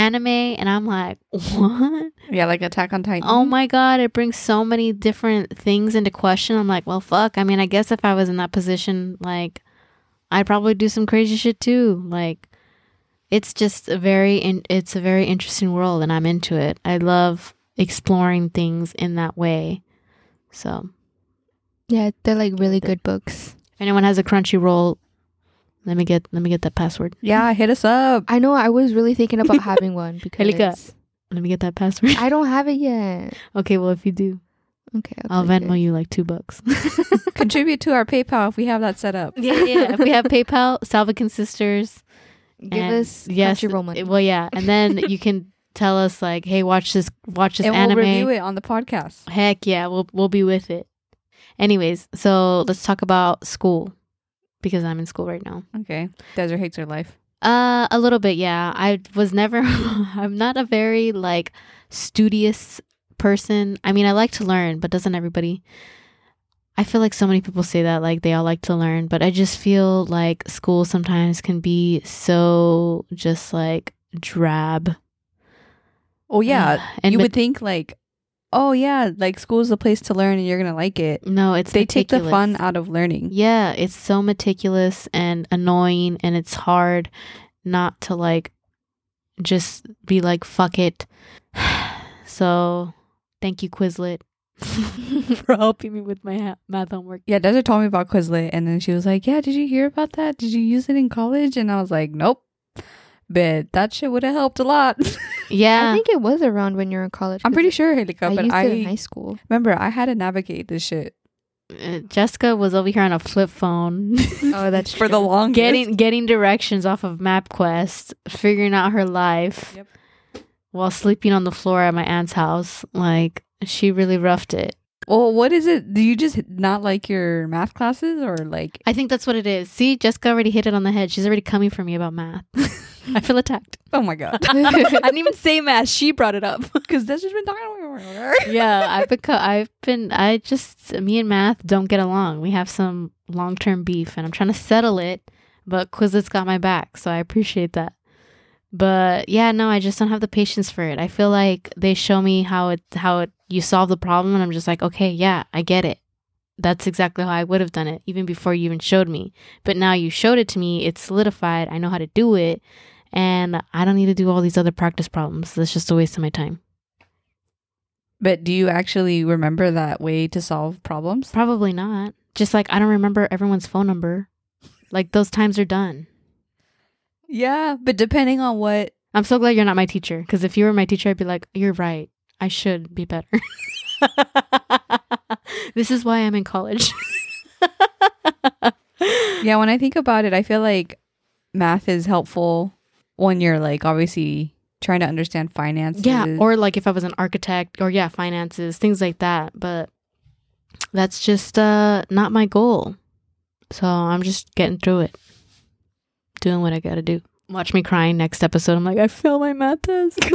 Speaker 3: anime and I'm like, (laughs) "What?
Speaker 1: Yeah, like Attack on Titan.
Speaker 3: Oh my god, it brings so many different things into question." I'm like, "Well, fuck. I mean, I guess if I was in that position, like I'd probably do some crazy shit too." Like it's just a very in- it's a very interesting world and I'm into it. I love exploring things in that way. So,
Speaker 2: yeah, they're like really good books.
Speaker 3: if anyone has a Crunchyroll, let me get let me get that password.
Speaker 1: Yeah, hit us up.
Speaker 2: I know. I was really thinking about (laughs) having one (laughs)
Speaker 3: Helika.
Speaker 2: because
Speaker 3: Let me get that password.
Speaker 2: I don't have it yet.
Speaker 3: okay, well if you do,
Speaker 2: Okay,
Speaker 3: I'll
Speaker 2: click
Speaker 3: Venmo
Speaker 2: it.
Speaker 3: you like two bucks. (laughs)
Speaker 1: Contribute to our PayPal if we have that set up.
Speaker 3: yeah, yeah. If we have PayPal, Salvakin Sisters.
Speaker 2: Give
Speaker 3: and-
Speaker 2: us
Speaker 3: yes,
Speaker 2: Crunchyroll money.
Speaker 3: Well, yeah, and then you can tell us like, hey, watch this, watch this
Speaker 1: and
Speaker 3: anime.
Speaker 1: we'll review it on the podcast.
Speaker 3: Heck yeah, we'll we'll be with it. Anyways, so let's talk about school because I'm in school right now.
Speaker 1: Okay. Desiree hates her life.
Speaker 3: Uh, a little bit, yeah. I was never. (laughs) I'm not a very like studious person. I mean, I like to learn, but doesn't everybody? I feel like so many people say that, like they all like to learn, but I just feel like school sometimes can be so just like drab.
Speaker 1: Oh yeah.
Speaker 3: and
Speaker 1: you
Speaker 3: ma-
Speaker 1: would think like, oh yeah, like school's a place to learn and you're gonna like it.
Speaker 3: no, it's
Speaker 1: They take the fun out of learning.
Speaker 3: Yeah, it's so meticulous and annoying, and it's hard not to like just be like, fuck it. (sighs) so, thank you, Quizlet, (laughs) for helping me with my ha- math homework.
Speaker 1: Yeah, Desert told me about Quizlet and then she was like, Yeah, did you hear about that? Did you use it in college? And I was like, Nope. But that shit would have helped a lot. (laughs)
Speaker 3: Yeah.
Speaker 2: I think it was around when you were in college.
Speaker 1: I'm pretty sure, Halika,
Speaker 2: I
Speaker 1: but
Speaker 2: used
Speaker 1: I
Speaker 2: it in high school.
Speaker 1: remember I had to navigate this shit
Speaker 3: Uh, Jessica was over here on a flip phone. (laughs)
Speaker 2: Oh, that's (laughs)
Speaker 1: for the
Speaker 2: true.
Speaker 1: longest.
Speaker 3: getting getting directions off of MapQuest, figuring out her life
Speaker 1: Yep.
Speaker 3: while sleeping on the floor at my aunt's house. Like she really roughed it.
Speaker 1: Well, what is it? Do you just not like your math classes or like?
Speaker 3: I think that's what it is. See, Jessica already hit it on the head. She's already coming for me about math. I feel attacked. (laughs)
Speaker 1: Oh my god! (laughs)
Speaker 3: I didn't even (laughs) say math. She brought it up.
Speaker 1: Because this has been talking.
Speaker 3: yeah, I've become. I've been. I just me and math don't get along. We have some long term beef, and I'm trying to settle it. But Quizlet's got my back, so I appreciate that. But yeah, no, I just don't have the patience for it. I feel like they show me how it how it you solve the problem, and I'm just like, okay, yeah, I get it. That's exactly how I would have done it, even before you even showed me. But now you showed it to me, it's solidified. I know how to do it, and I don't need to do all these other practice problems. That's just a waste of my time.
Speaker 1: But do you actually remember that way to solve problems?
Speaker 3: Probably not. Just like I don't remember everyone's phone number. Like those times are done.
Speaker 1: Yeah, but depending on what.
Speaker 3: I'm so glad you're not my teacher because if you were my teacher, I'd be like, you're right. I should be better. (laughs) (laughs) this is why I'm in college. (laughs)
Speaker 1: Yeah, when I think about it, I feel like math is helpful when you're like obviously trying to understand finances.
Speaker 3: Yeah, or like if I was an architect, or yeah, finances, things like that. But that's just uh not my goal. So I'm just getting through it, doing what I gotta do. Watch me crying next episode. I'm like, I failed my math test. (laughs) (laughs)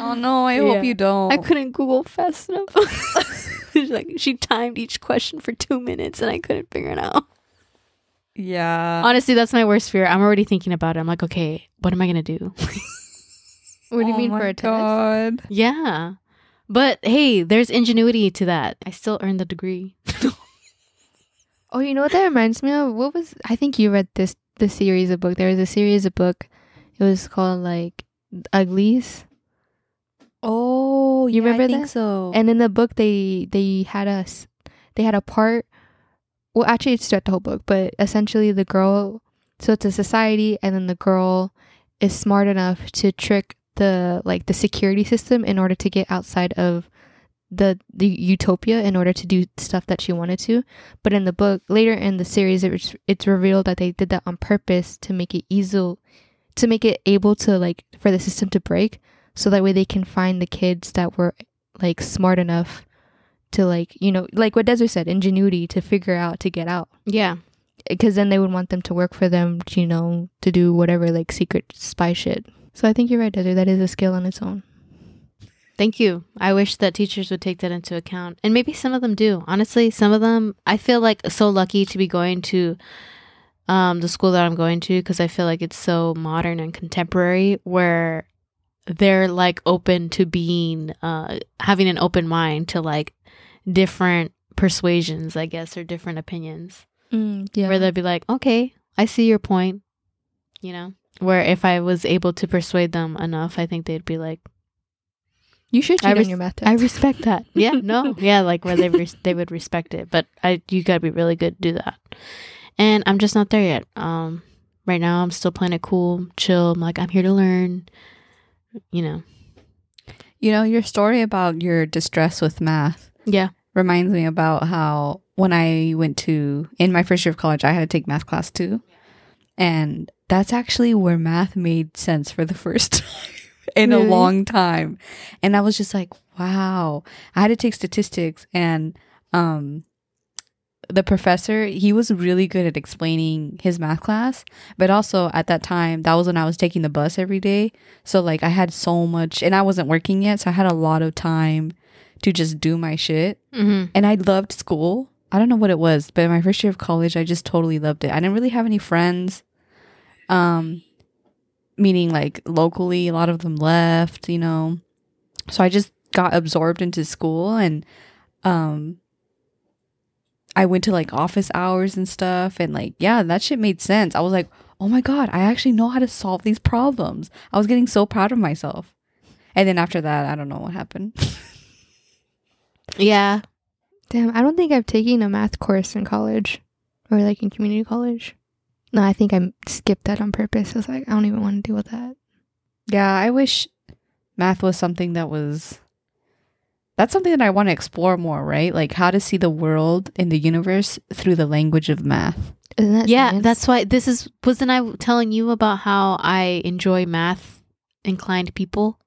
Speaker 1: oh no, I
Speaker 3: Yeah.
Speaker 1: hope you don't.
Speaker 3: I couldn't Google fast enough. (laughs) She's like she timed each question for two minutes, and I couldn't figure it out.
Speaker 1: yeah.
Speaker 3: Honestly, that's my worst fear. I'm already thinking about it. I'm like, okay, what am I gonna do?
Speaker 2: What do you
Speaker 1: Oh
Speaker 2: mean for a test?
Speaker 3: Yeah, but hey, there's ingenuity to that. I still earned the degree.
Speaker 2: Oh, you know what that reminds me of? What was I think you read this the series of book. There was a series of book. It was called like Uglies.
Speaker 1: Oh,
Speaker 2: You
Speaker 1: yeah, I
Speaker 2: remember
Speaker 1: think
Speaker 2: that?
Speaker 1: so.
Speaker 2: And in the book they they had us they had a part well actually it's throughout the whole book, but essentially the girl so it's a society and then the girl is smart enough to trick the like the security system in order to get outside of the the utopia in order to do stuff that she wanted to. But in the book later in the series it was, it's revealed that they did that on purpose to make it easy to make it able to like for the system to break so that way they can find the kids that were like smart enough to like you know like what Desert said ingenuity to figure out to get out.
Speaker 3: Yeah, eh,
Speaker 2: because then they would want them to work for them you know to do whatever like secret spy shit. So I think you're right Desert that is a skill on its own
Speaker 3: Thank you. I wish that teachers would take that into account. And maybe some of them do. Honestly, some of them, I feel like so lucky to be going to um, the school that I'm going to because I feel like it's so modern and contemporary where they're like open to being, uh, having an open mind to like different persuasions, I guess, or different opinions.
Speaker 2: mm, yeah
Speaker 3: Where they'd be like, okay, I see your point. You know, where if I was able to persuade them enough, I think they'd be like,
Speaker 2: you should cheat
Speaker 3: I
Speaker 2: on your math.
Speaker 3: I respect that. (laughs) Yeah, no, yeah, like where they res- they would respect it, but I you gotta be really good to do that. And I'm just not there yet. Um, right now I'm still playing it cool, chill. I'm like I'm here to learn. You know,
Speaker 1: you know, your story about your distress with math
Speaker 3: yeah,
Speaker 1: reminds me about how when I went to in my first year of college, I had to take math class too, and that's actually where math made sense for the first (laughs) time in
Speaker 2: Really?
Speaker 1: a long time, and I was just like, wow. I had to take statistics, and um, the professor he was really good at explaining his math class, but also at that time that was when I was taking the bus every day, so like I had so much, and I wasn't working yet, so I had a lot of time to just do my shit
Speaker 3: mm-hmm.
Speaker 1: and I loved school. I don't know what it was, but in my first year of college, I just totally loved it. I didn't really have any friends, um, meaning like locally, a lot of them left, you know. So I just got absorbed into school, and um, I went to like office hours and stuff, and like yeah, that shit made sense. I was like, oh my god, I actually know how to solve these problems. I was getting so proud of myself. And then after that, I don't know what happened. (laughs)
Speaker 3: yeah.
Speaker 2: Damn, I don't think I've taken a math course in college or like in community college. No, I think I skipped that on purpose. I was like, I don't even want to deal with that.
Speaker 1: Yeah, I wish math was something that was that's something that I want to explore more, right? Like how to see the world and the universe through the language of math.
Speaker 2: Isn't that
Speaker 3: Yeah,
Speaker 2: science?
Speaker 3: that's why this is wasn't I telling you about how I enjoy math inclined people?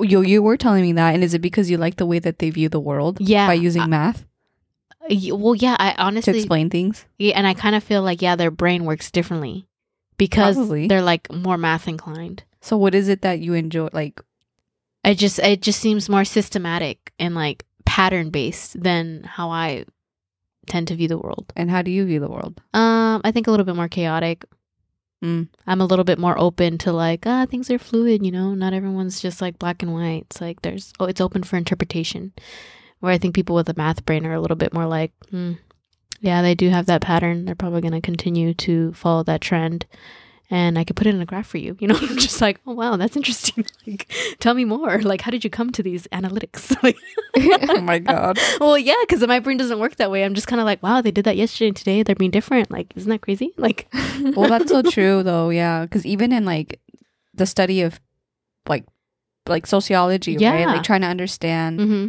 Speaker 1: You you were telling me that, and is it because you like the way that they view the world
Speaker 3: Yeah.
Speaker 1: by using
Speaker 3: I-
Speaker 1: math
Speaker 3: Y- well, yeah, I honestly to
Speaker 1: explain things?
Speaker 3: Yeah, and I kind of feel like yeah, their brain works differently because
Speaker 1: Probably.
Speaker 3: they're like more math inclined.
Speaker 1: So what is it that you enjoy? Like
Speaker 3: It just it just seems more systematic and like pattern based than how I tend to view the world.
Speaker 1: and how do you view the world?
Speaker 3: Um, I think a little bit more chaotic.
Speaker 1: Mm.
Speaker 3: I'm a little bit more open to like ah things are fluid, you know. Not everyone's just like black and white. It's like there's oh it's open for interpretation. Where I think people with a math brain are a little bit more like, hmm, yeah, they do have that pattern. They're probably going to continue to follow that trend. And I could put it in a graph for you. You know, (laughs) I'm just like, oh wow, that's interesting. (laughs) Like, tell me more. Like, how did you come to these analytics? (laughs) Like,
Speaker 1: oh my god.
Speaker 3: well, yeah, because my brain doesn't work that way. I'm just kind of like, wow, they did that yesterday and today. They're being different. Like, isn't that crazy? Like,
Speaker 1: well, that's so true though. Yeah, because even in like the study of like like sociology, right?
Speaker 3: Yeah.
Speaker 1: Like trying to understand
Speaker 3: hmm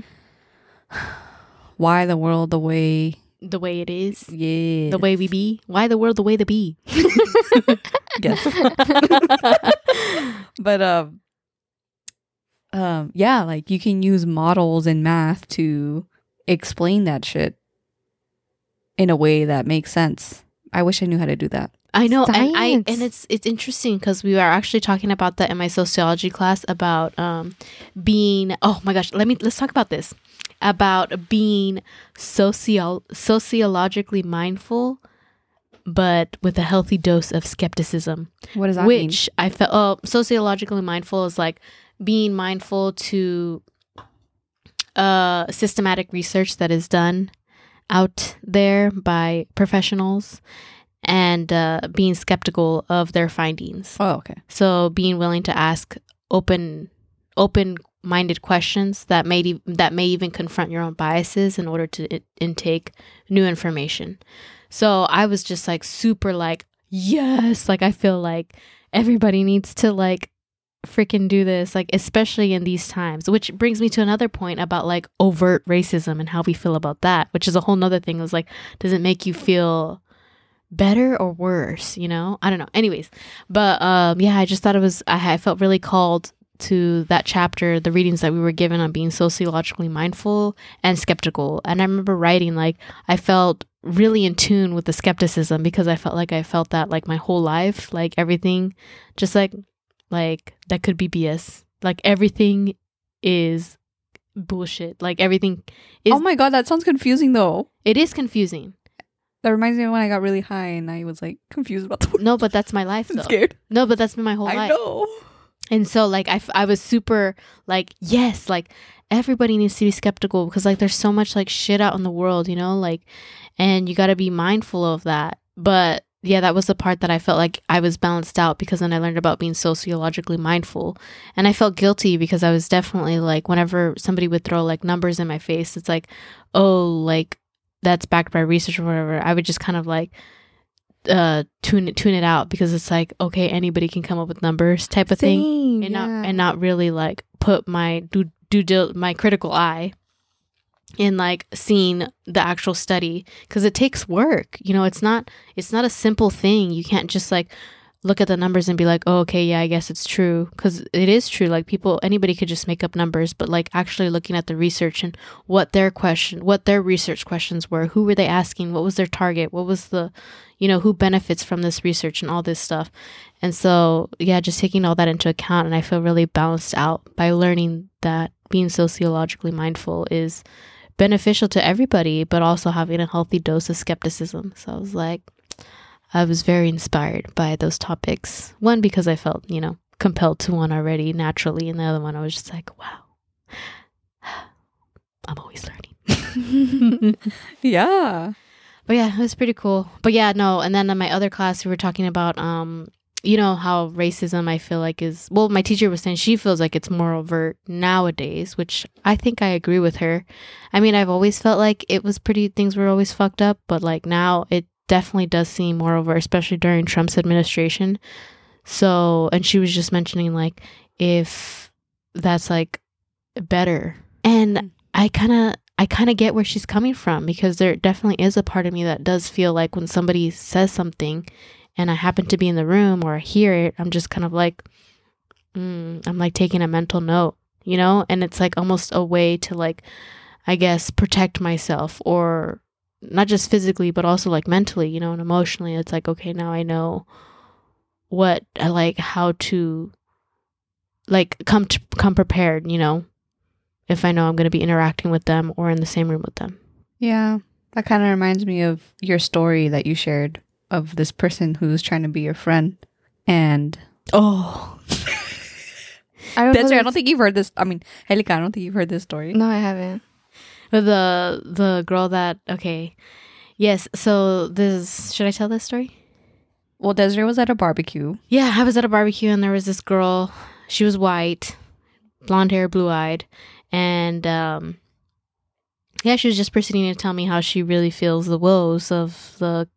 Speaker 1: why the world the way
Speaker 3: the way it is,
Speaker 1: yeah
Speaker 3: the way we be. Why the world the way the be? (laughs)
Speaker 1: yes (laughs) but um um yeah like you can use models in math to explain that shit in a way that makes sense i wish i knew how to do that
Speaker 3: I know, and I and it's it's interesting because we were actually talking about that in my sociology class about um being. Oh my gosh, let me let's talk about this about being socio sociologically mindful, but with a healthy dose of skepticism.
Speaker 1: what does that
Speaker 3: which I felt oh, sociologically mindful is like being mindful to uh systematic research that is done out there by professionals and uh, being skeptical of their findings.
Speaker 1: oh okay
Speaker 3: So being willing to ask open open minded questions that may e- that may even confront your own biases in order to i- intake new information. So I was just like super like yes, like I feel like everybody needs to like freaking do this like especially in these times which brings me to another point about like overt racism and how we feel about that which is a whole nother thing. It was like does it make you feel better or worse you know? I don't know. Anyways but um yeah i just thought it was I, I felt really called to that chapter the readings that we were given on being sociologically mindful and skeptical. And i remember writing like i felt really in tune with the skepticism because i felt like i felt that like my whole life like everything just like like that could be bs like everything is bullshit. Like everything is
Speaker 1: oh my god that sounds confusing though.
Speaker 3: It is confusing.
Speaker 1: That reminds me of when i got really high and i was like confused about the word
Speaker 3: no but that's my life (laughs)
Speaker 1: i'm scared.
Speaker 3: No but that's been my whole
Speaker 1: i
Speaker 3: life.
Speaker 1: know
Speaker 3: And so like I, I was super like yes like everybody needs to be skeptical because like there's so much like shit out in the world you know like and you got to be mindful of that. But yeah that was the part that I felt like I was balanced out because then I learned about being sociologically mindful. And I felt guilty because I was definitely like whenever somebody would throw like numbers in my face it's like oh like that's backed by research or whatever I would just kind of like uh tune it tune it out because it's like okay anybody can come up with numbers type of thing and
Speaker 2: yeah.
Speaker 3: not and not really like put my do do dil- my critical eye in like seeing the actual study because it takes work you know it's not it's not a simple thing you can't just like look at the numbers and be like oh okay yeah i guess it's true. Because it is true like people anybody could just make up numbers but like actually looking at the research and what their question what their research questions were who were they asking what was their target what was the you know who benefits from this research and all this stuff. And so yeah just taking all that into account and i feel really balanced out by learning that being sociologically mindful is beneficial to everybody but also having a healthy dose of skepticism. So i was like i was very inspired by those topics one because i felt you know compelled to one already naturally and the other one i was just like wow (sighs) i'm always learning (laughs)
Speaker 1: yeah
Speaker 3: But yeah, it was pretty cool. But yeah, no, and then in my other class we were talking about um you know how racism I feel like is well my teacher was saying she feels like it's more overt nowadays, which I think I agree with her. I mean, I've always felt like it was pretty things were always fucked up, but like now it definitely does seem more overt, especially during Trump's administration. So, and she was just mentioning like if that's like better. And
Speaker 1: Mm.
Speaker 3: I kind of I kind of get where she's coming from because there definitely is a part of me that does feel like when somebody says something and I happen to be in the room or I hear it, I'm just kind of like, mm, I'm like taking a mental note, you know? And it's like almost a way to like, I guess, protect myself or not just physically, but also like mentally, you know, and emotionally. It's like, okay, now I know what I like, how to like come to come prepared, you know, if I know I'm going to be interacting with them or in the same room with them.
Speaker 1: Yeah. That kind of reminds me of your story that you shared of this person who's trying to be your friend. And
Speaker 3: Oh,
Speaker 2: I don't
Speaker 1: that's right. I don't think you've heard this. I mean, Helika, I don't think you've heard this story.
Speaker 2: No, I haven't.
Speaker 3: The the girl that okay, yes. So this should I tell this story?
Speaker 1: Well, Desiree was at a barbecue.
Speaker 3: Yeah, I was at a barbecue and there was this girl. She was white, blonde hair, blue eyed, and um, yeah, she was just proceeding to tell me how she really feels the woes of the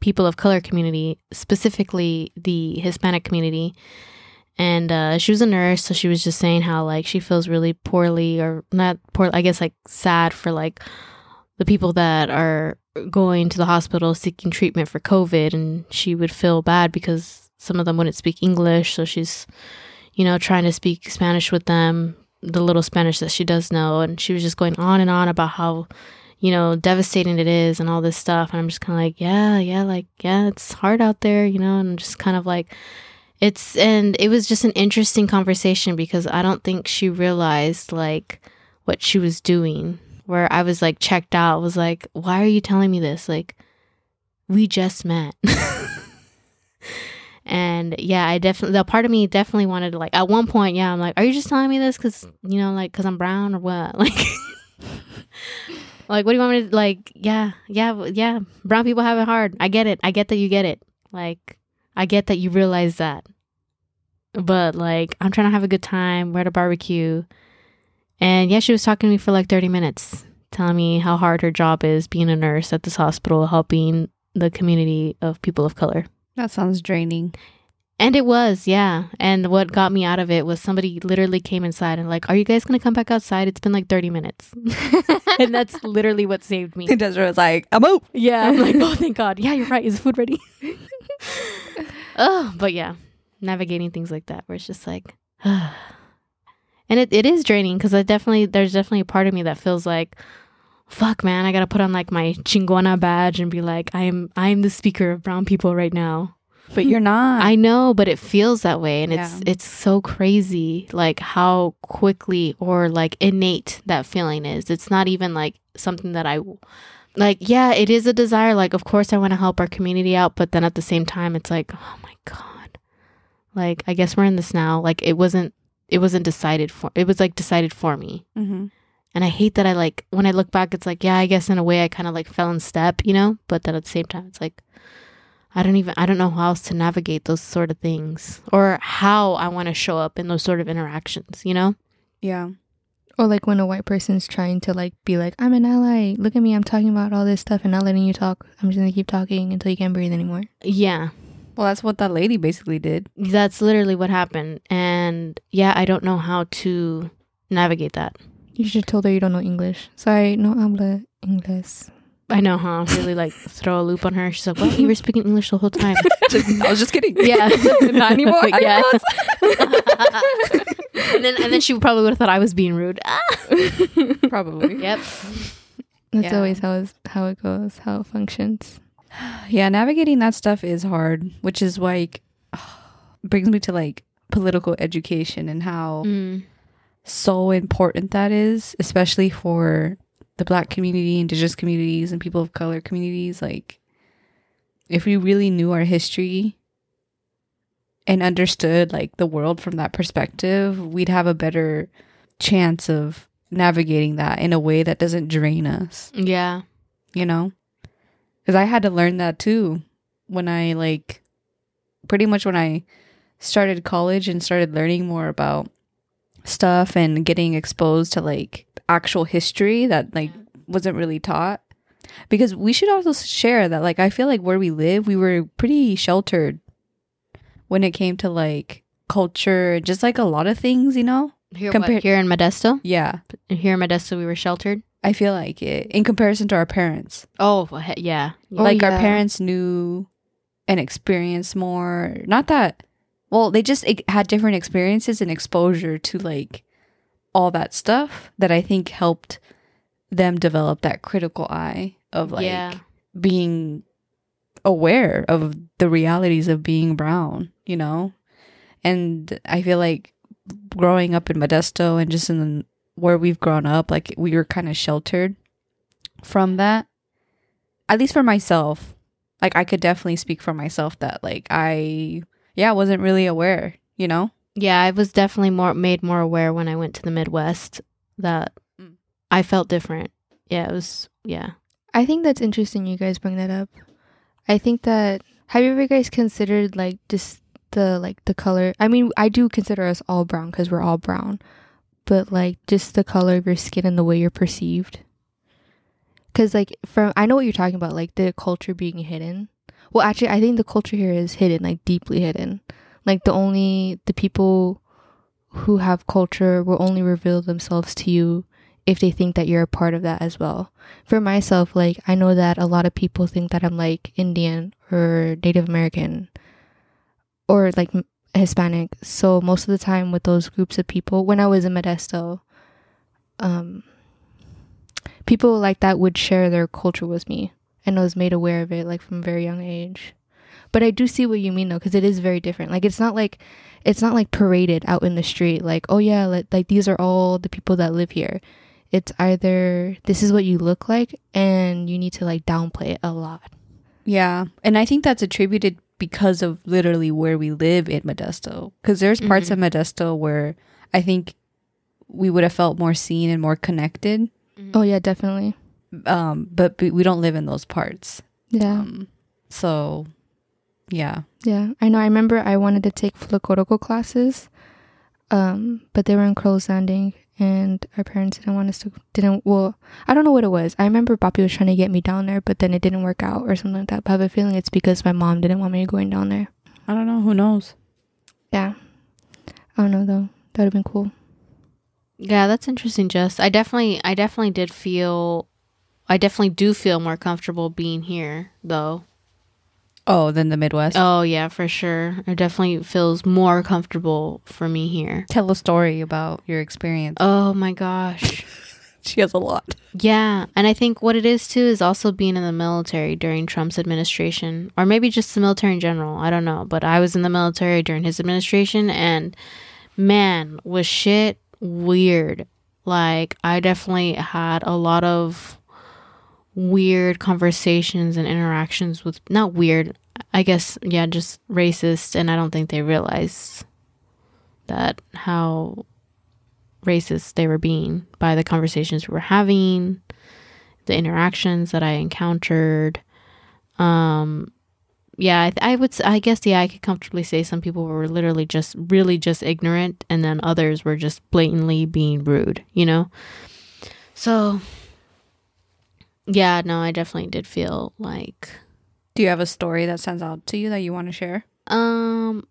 Speaker 3: people of color community, specifically the Hispanic community, and uh, she was a nurse, so she was just saying how like she feels really poorly or not poor. I guess like sad for like the people that are going to the hospital seeking treatment for COVID, and she would feel bad because some of them wouldn't speak English, so she's you know trying to speak Spanish with them, the little Spanish that she does know, and she was just going on and on about how you know devastating it is and all this stuff, and I'm just kind of like yeah, yeah, like yeah, it's hard out there, you know, and I'm just kind of like it's and it was just an interesting conversation because I don't think she realized like what she was doing. Where I was like checked out, was like, why are you telling me this? Like, we just met. (laughs) and yeah, I definitely, the part of me definitely wanted to like, at one point, yeah, I'm like, are you just telling me this because, you know, like, because I'm brown or what? (laughs) Like, like, what do you want me to, like, yeah, yeah, yeah, brown people have it hard. I get it. I get that you get it. Like, I get that you realize that. But like, I'm trying to have a good time. We're at a barbecue. And yeah, she was talking to me for like 30 minutes, telling me how hard her job is being a nurse at this hospital, helping the community of people of color.
Speaker 1: That sounds draining.
Speaker 3: And it was, yeah. And what got me out of it was somebody literally came inside and like, "Are you guys gonna come back outside? It's been like thirty minutes." (laughs) and that's literally what saved me.
Speaker 1: Desiree was like, I'm out.
Speaker 3: Yeah, I'm like, (laughs) oh, thank God. Yeah, you're right. Is food ready? (laughs) oh, but yeah, navigating things like that where it's just like, (sighs) and it, it is draining because I definitely there's definitely a part of me that feels like, fuck, man, I gotta put on like my chingona badge and be like, I'm I'm the speaker of brown people right now.
Speaker 1: But you're not.
Speaker 3: I know, but it feels that way and it's
Speaker 1: Yeah.
Speaker 3: it's so crazy like how quickly or like innate that feeling is. It's not even like something that I like yeah, it is a desire like of course I want to help our community out, but then at the same time it's like, oh my god. Like I guess we're in this now. Like it wasn't it wasn't decided for it was like decided for me.
Speaker 1: mm-hmm.
Speaker 3: And I hate that I like when I look back it's like, yeah, I guess in a way I kind of like fell in step, you know? But then at the same time it's like I don't even I don't know how else to navigate those sort of things or how I want to show up in those sort of interactions, you know?
Speaker 1: Yeah.
Speaker 2: Or like when a white person's trying to like be like, I'm an ally. Look at me. I'm talking about all this stuff and not letting you talk. I'm just gonna keep talking until you can't breathe anymore.
Speaker 3: Yeah.
Speaker 1: Well, that's what that lady basically did.
Speaker 3: That's literally what happened. And yeah, I don't know how to navigate that.
Speaker 2: You should have told her you don't know English. Sorry, no habla inglés.
Speaker 3: I know, huh? Really like (laughs) throw a loop on her. She's like, What? You were speaking English the whole time. (laughs)
Speaker 1: I was just kidding. (laughs)
Speaker 3: yeah.
Speaker 1: Not anymore.
Speaker 3: yeah. and then and then she probably would have thought I was being rude. Ah.
Speaker 1: Probably.
Speaker 3: Yep.
Speaker 2: That's
Speaker 1: Yeah.
Speaker 2: always how how it goes, how it functions. (sighs)
Speaker 1: Yeah, navigating that stuff is hard, which is like (sighs) brings me to like political education and how
Speaker 3: Mm.
Speaker 1: so important that is, especially for the black community, indigenous communities, and people of color communities. Like, if we really knew our history and understood like the world from that perspective, we'd have a better chance of navigating that in a way that doesn't drain us,
Speaker 3: Yeah.
Speaker 1: you know? Because I had to learn that too when I like pretty much when I started college and started learning more about stuff and getting exposed to like actual history that like wasn't really taught because we should also share that like i feel like where we live we were pretty sheltered when it came to like culture just like a lot of things you know
Speaker 3: Here,
Speaker 1: Compar-
Speaker 3: what, here in Modesto?
Speaker 1: yeah
Speaker 3: Here in Modesto, we were sheltered.
Speaker 1: i feel like it in comparison to our parents
Speaker 3: Oh, yeah.
Speaker 2: Oh,
Speaker 1: like our parents knew and experienced more not that well they just had different experiences and exposure to like all that stuff that i think helped them develop that critical eye of like
Speaker 3: yeah.
Speaker 1: being aware of the realities of being brown you know? And i feel like growing up in modesto and just in where we've grown up like we were kind of sheltered from that. At least for myself. Like i could definitely speak for myself that like i yeah wasn't really aware you know
Speaker 3: Yeah, I was definitely more made more aware when I went to the Midwest that
Speaker 1: Mm.
Speaker 3: I felt different. Yeah, it was yeah.
Speaker 2: I think that's interesting you guys bring that up. I think that have you ever guys considered like just the like the color? I mean, I do consider us all brown cuz we're all brown. But like just the color of your skin and the way you're perceived. Cuz like from I know what you're talking about like the culture being hidden. Well, actually I think the culture here is hidden, like deeply hidden. Like the only the people who have culture will only reveal themselves to you if they think that you're a part of that as well. For myself, like I know that a lot of people think that I'm like Indian or Native American or like Hispanic. So most of the time with those groups of people, when I was in Modesto, um, people like that would share their culture with me, and I was made aware of it like from a very young age. But I do see what you mean though, because it is very different. Like it's not like it's not like paraded out in the street. Like oh yeah, like, like these are all the people that live here. It's either this is what you look like, and you need to like downplay it a lot.
Speaker 1: Yeah. And I think that's attributed because of literally where we live in Modesto. Because there's parts of Modesto where I think we would have felt more seen and more connected.
Speaker 2: Oh yeah, definitely.
Speaker 1: Um, but, but we don't live in those parts.
Speaker 2: Yeah.
Speaker 1: Um, so, yeah.
Speaker 2: Yeah, I know. I remember I wanted to take Folklorico classes, um, but they were in Crow's Landing, and our parents didn't want us to. Didn't well, I don't know what it was. I remember Bobby was trying to get me down there, but then it didn't work out or something like that. But I have a feeling it's because my mom didn't want me going down there.
Speaker 1: I don't know. Who knows?
Speaker 2: Yeah, I don't know though. That would have been cool.
Speaker 3: Yeah, that's interesting, Jess. I definitely I definitely did feel I definitely do feel more comfortable being here though.
Speaker 1: Oh, than the Midwest.
Speaker 3: Oh yeah, for sure. It definitely feels more comfortable for me here.
Speaker 1: Tell a story about your experience.
Speaker 3: Oh my gosh. (laughs)
Speaker 1: she has a lot.
Speaker 3: Yeah, and I think what it is too is also being in the military during Trump's administration, or maybe just the military in general. I don't know, but I was in the military during his administration, and man, was shit weird. Like I definitely had a lot of weird conversations and interactions with not weird, I guess, yeah, just racist, and I don't think they realized that how racist they were being by the conversations we were having, the interactions that I encountered. Um, yeah, I, th- I would. I guess yeah, I could comfortably say some people were literally just really just ignorant, and then others were just blatantly being rude. You know. So. Yeah, no, I definitely did feel like
Speaker 1: Do you have a story that stands out to you that you want to share?
Speaker 3: um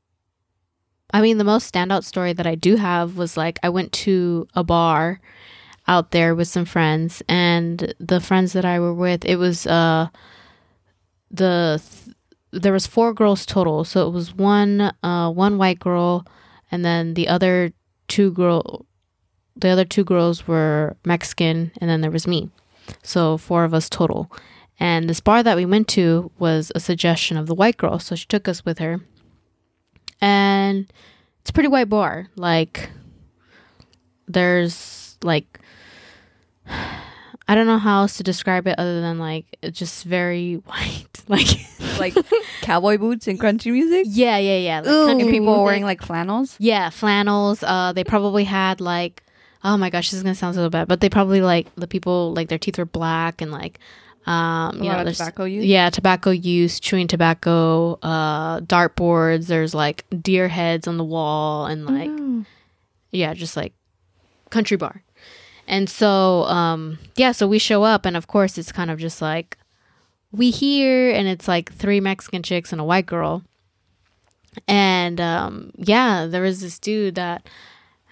Speaker 3: I mean the most standout story that I do have was like I went to a bar out there with some friends and the friends that I were with it was uh the th- there was four girls total so it was one uh one white girl and then the other two girl the other two girls were Mexican and then there was me so four of us total and this bar that we went to was a suggestion of the white girl. So she took us with her. And it's a pretty white bar. Like, there's like, (sighs) I don't know how else to describe it other than like, it's just very (laughs) white. Like,
Speaker 1: Like cowboy boots and country music?
Speaker 3: yeah, yeah, yeah. Like, country
Speaker 1: people wearing like flannels?
Speaker 3: Yeah, flannels. Uh, they probably had like, oh my gosh, this is gonna sound so bad, but they probably like the people like their teeth were black and like, um, you know, there's-
Speaker 1: tobacco use?
Speaker 3: Yeah, tobacco use, chewing tobacco, uh, dartboards. There's like deer heads on the wall, and like
Speaker 2: Mm.
Speaker 3: yeah, just like country bar. And so, um, yeah, so we show up, and of course, it's kind of just like we here, and it's like three Mexican chicks and a white girl. And um, yeah, there was this dude that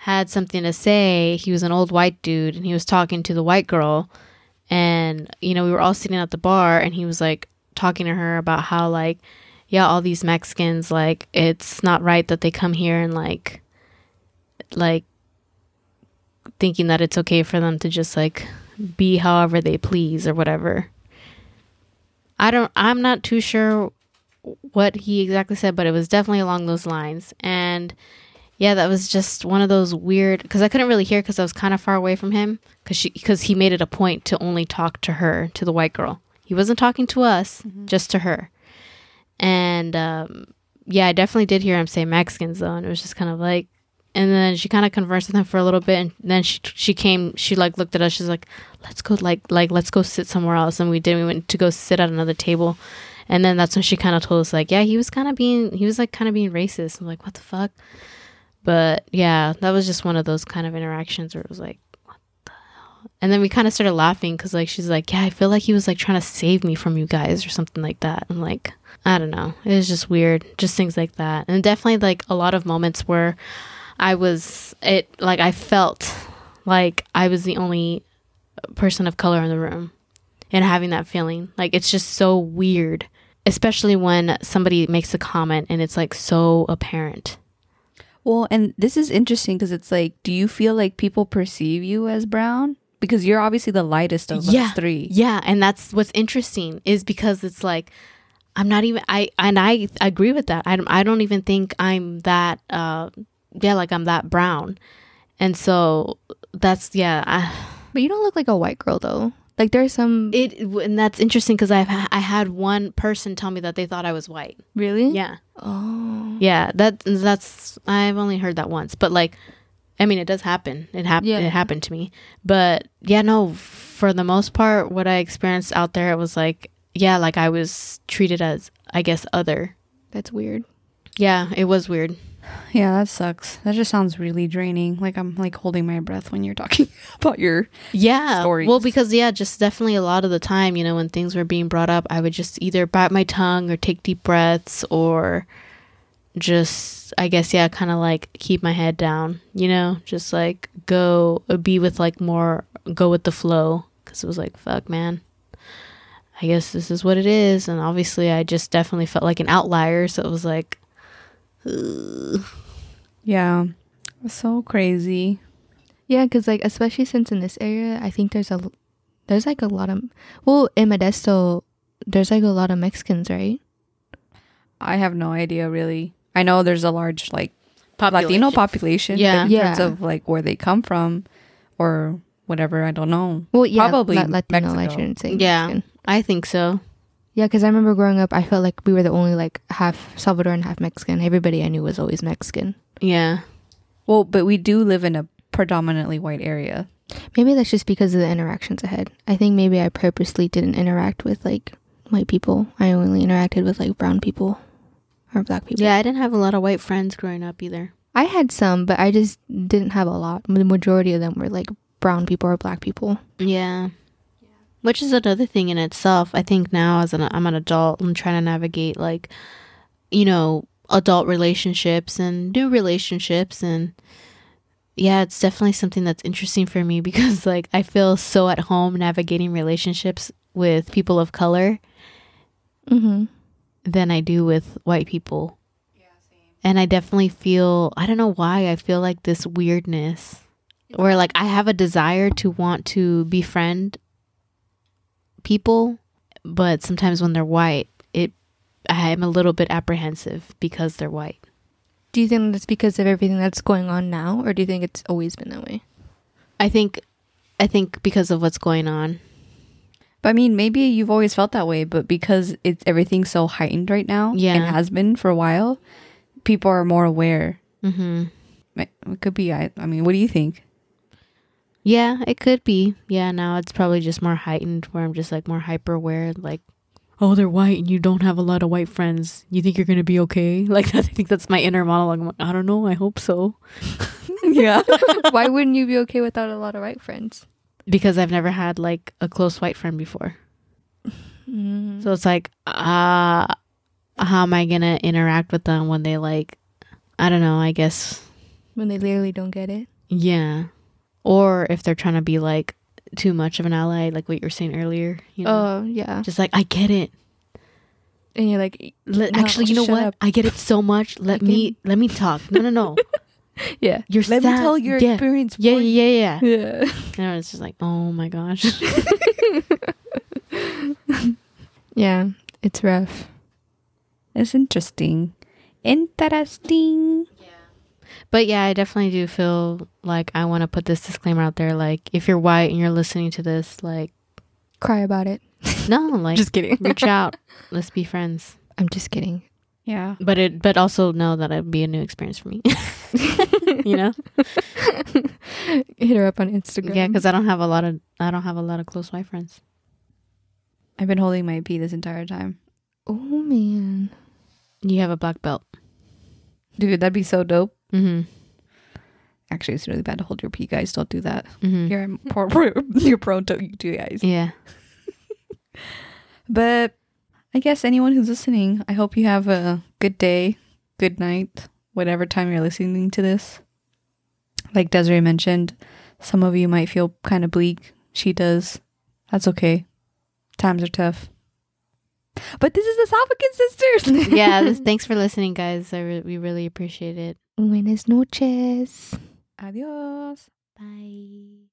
Speaker 3: had something to say. He was an old white dude, and he was talking to the white girl. And you know, we were all sitting at the bar, and he was like talking to her about how like, yeah, all these Mexicans like it's not right that they come here and like, like thinking that it's okay for them to just like be however they please or whatever. I don't I'm not too sure what he exactly said, but it was definitely along those lines. And yeah, that was just one of those weird cuz I couldn't really hear cuz I was kind of far away from him cuz she cuz he made it a point to only talk to her, to the white girl. He wasn't talking to us, just to her. And um yeah, I definitely did hear him say Mexicans though, and it was just kind of like and then she kind of conversed with him for a little bit and then she she came she like looked at us she's like let's go like like let's go sit somewhere else and we did we went to go sit at another table and then that's when she kind of told us like yeah he was kind of being he was like kind of being racist i'm like what the fuck but yeah that was just one of those kind of interactions where it was like what the hell and then we kind of started laughing because like she's like yeah i feel like he was like trying to save me from you guys or something like that i'm like I don't know. It was just weird. Just things like that. And definitely like a lot of moments where I was it like I felt like I was the only person of color in the room and having that feeling. Like it's just so weird, especially when somebody makes a comment and it's like so apparent.
Speaker 1: Well, and this is interesting because it's like, do you feel like people perceive you as brown? Because you're obviously the lightest of
Speaker 3: Yeah.
Speaker 1: us three.
Speaker 3: Yeah, and that's what's interesting is because it's like I'm not even I and I agree with that. I don't, I don't even think I'm that uh yeah, like I'm that brown. And so that's yeah, I,
Speaker 2: But you don't look like a white girl though. Like there's some
Speaker 3: it and that's interesting cuz I've ha- I had one person tell me that they thought I was white.
Speaker 2: really.
Speaker 3: Yeah.
Speaker 2: Oh.
Speaker 3: Yeah, that that's I've only heard that once, but like I mean, it does happen. It happened.
Speaker 2: Yeah.
Speaker 3: It happened to me. But yeah, no. For the most part, what I experienced out there, it was like, yeah, like I was treated as, I guess, other.
Speaker 2: That's weird.
Speaker 3: Yeah, it was weird.
Speaker 1: Yeah, that sucks. That just sounds really draining. Like I'm like holding my breath when you're talking (laughs) about your.
Speaker 3: Yeah.
Speaker 1: Stories.
Speaker 3: Well, because yeah, just definitely a lot of the time, you know, when things were being brought up, I would just either bite my tongue or take deep breaths or just, I guess, yeah, kind of like keep my head down, you know, just like go uh, be with like more, go with the flow. Cause it was like, fuck, man. I guess this is what it is. And obviously, I just definitely felt like an outlier. So it was like. (sighs)
Speaker 1: Yeah, so crazy.
Speaker 2: Yeah, because like especially since in this area, I think there's a there's like a lot of well in Modesto, there's like a lot of Mexicans, right?
Speaker 1: I have no idea really. I know there's a large like Latino population.
Speaker 3: Yeah.
Speaker 1: but in terms
Speaker 2: Yeah.
Speaker 1: of like where they come from or whatever. I don't know.
Speaker 2: Well, yeah,
Speaker 1: Probably
Speaker 2: La- Latino. I shouldn't say.
Speaker 3: Yeah.
Speaker 2: Mexican.
Speaker 3: I think so.
Speaker 2: Yeah, because I remember growing up, I felt like we were the only like half Salvadoran, half Mexican. Everybody I knew was always Mexican.
Speaker 3: Yeah.
Speaker 1: Well, but we do live in a predominantly white area.
Speaker 2: Maybe that's just because of the interactions ahead. I think maybe I purposely didn't interact with like white people. I only interacted with like brown people or black people.
Speaker 3: Yeah, I didn't have a lot of white friends growing up either.
Speaker 2: I had some, but I just didn't have a lot. The majority of them were like brown people or black people.
Speaker 3: Yeah. Which is another thing in itself. I think now as an I'm an adult, I'm trying to navigate like, you know, adult relationships and new relationships and yeah, it's definitely something that's interesting for me (laughs) because like I feel so at home navigating relationships with people of color
Speaker 2: Mm-hmm.
Speaker 3: than I do with white people. And I definitely feel I don't know why I feel like this weirdness where like I have a desire to want to befriend people, but sometimes when they're white, it I'm a little bit apprehensive because they're white.
Speaker 2: Do you think that's because of everything that's going on now, or do you think it's always been that way?
Speaker 3: I think I think because of what's going on.
Speaker 1: But I mean, maybe you've always felt that way, but because it's everything's so heightened right now,
Speaker 3: Yeah.
Speaker 1: and has been for a while, people are more aware.
Speaker 3: Mhm.
Speaker 1: It it could be. I. I mean, what do you think?
Speaker 3: Yeah, it could be. Yeah, now it's probably just more heightened where I'm just like more hyper aware like oh, they're white and you don't have a lot of white friends. You think you're going to be okay? (laughs) Like I think that's my inner monologue. I'm like, I don't know. I hope so. (laughs)
Speaker 1: yeah. (laughs)
Speaker 2: Why wouldn't you be okay without a lot of white friends?
Speaker 3: Because I've never had like a close white friend before.
Speaker 2: Mm.
Speaker 3: So it's like, uh, how am I going to interact with them when they like, I don't know, I guess,
Speaker 2: when they literally don't get it.
Speaker 3: yeah. Or if they're trying to be like too much of an ally, like what you were saying earlier, you know,
Speaker 2: Oh yeah,
Speaker 3: just like, I get it.
Speaker 2: and you're like,
Speaker 3: Let,
Speaker 2: No,
Speaker 3: actually, you know what?
Speaker 2: up.
Speaker 3: I get it so much. Let
Speaker 2: I
Speaker 3: me let me talk. No, no, no. (laughs)
Speaker 2: yeah,
Speaker 3: You're
Speaker 1: Let me
Speaker 3: sad.
Speaker 1: tell your
Speaker 3: yeah.
Speaker 1: experience.
Speaker 3: Yeah,
Speaker 1: you.
Speaker 3: yeah, yeah.
Speaker 2: yeah.
Speaker 3: And it's just like, oh my gosh. (laughs)
Speaker 2: yeah, it's rough.
Speaker 1: It's interesting. Interesting.
Speaker 3: But yeah, I definitely do feel like I want to put this disclaimer out there. Like, if you're white and you're listening to this, like,
Speaker 2: Cry about it. (laughs)
Speaker 3: no, like,
Speaker 2: just kidding.
Speaker 3: reach (laughs) out. Let's be friends.
Speaker 2: I'm just kidding.
Speaker 1: Yeah.
Speaker 3: But it, but also know that it'd be a new experience for me. (laughs) you know?
Speaker 2: Hit her up on Instagram.
Speaker 3: Yeah, because I don't have a lot of I don't have a lot of close white friends.
Speaker 1: I've been holding my pee this entire time.
Speaker 2: oh man,
Speaker 3: You have a black belt.
Speaker 1: Dude, that'd be so dope.
Speaker 3: Mm-hmm.
Speaker 1: Actually, it's really bad to hold your pee, guys. Don't do that.
Speaker 3: Mm-hmm.
Speaker 1: You're (laughs) poor, you're prone to to guys.
Speaker 3: Yeah. (laughs)
Speaker 1: But I guess anyone who's listening, I hope you have a good day, good night, whatever time you're listening to this. Like Desiree mentioned, some of you might feel kind of bleak. She does. That's okay. Times are tough. But this is the Salvakin sisters.
Speaker 3: yeah, (laughs) this, thanks for listening, guys. I re- we really appreciate it.
Speaker 2: Buenas noches.
Speaker 1: Adios.
Speaker 3: Bye.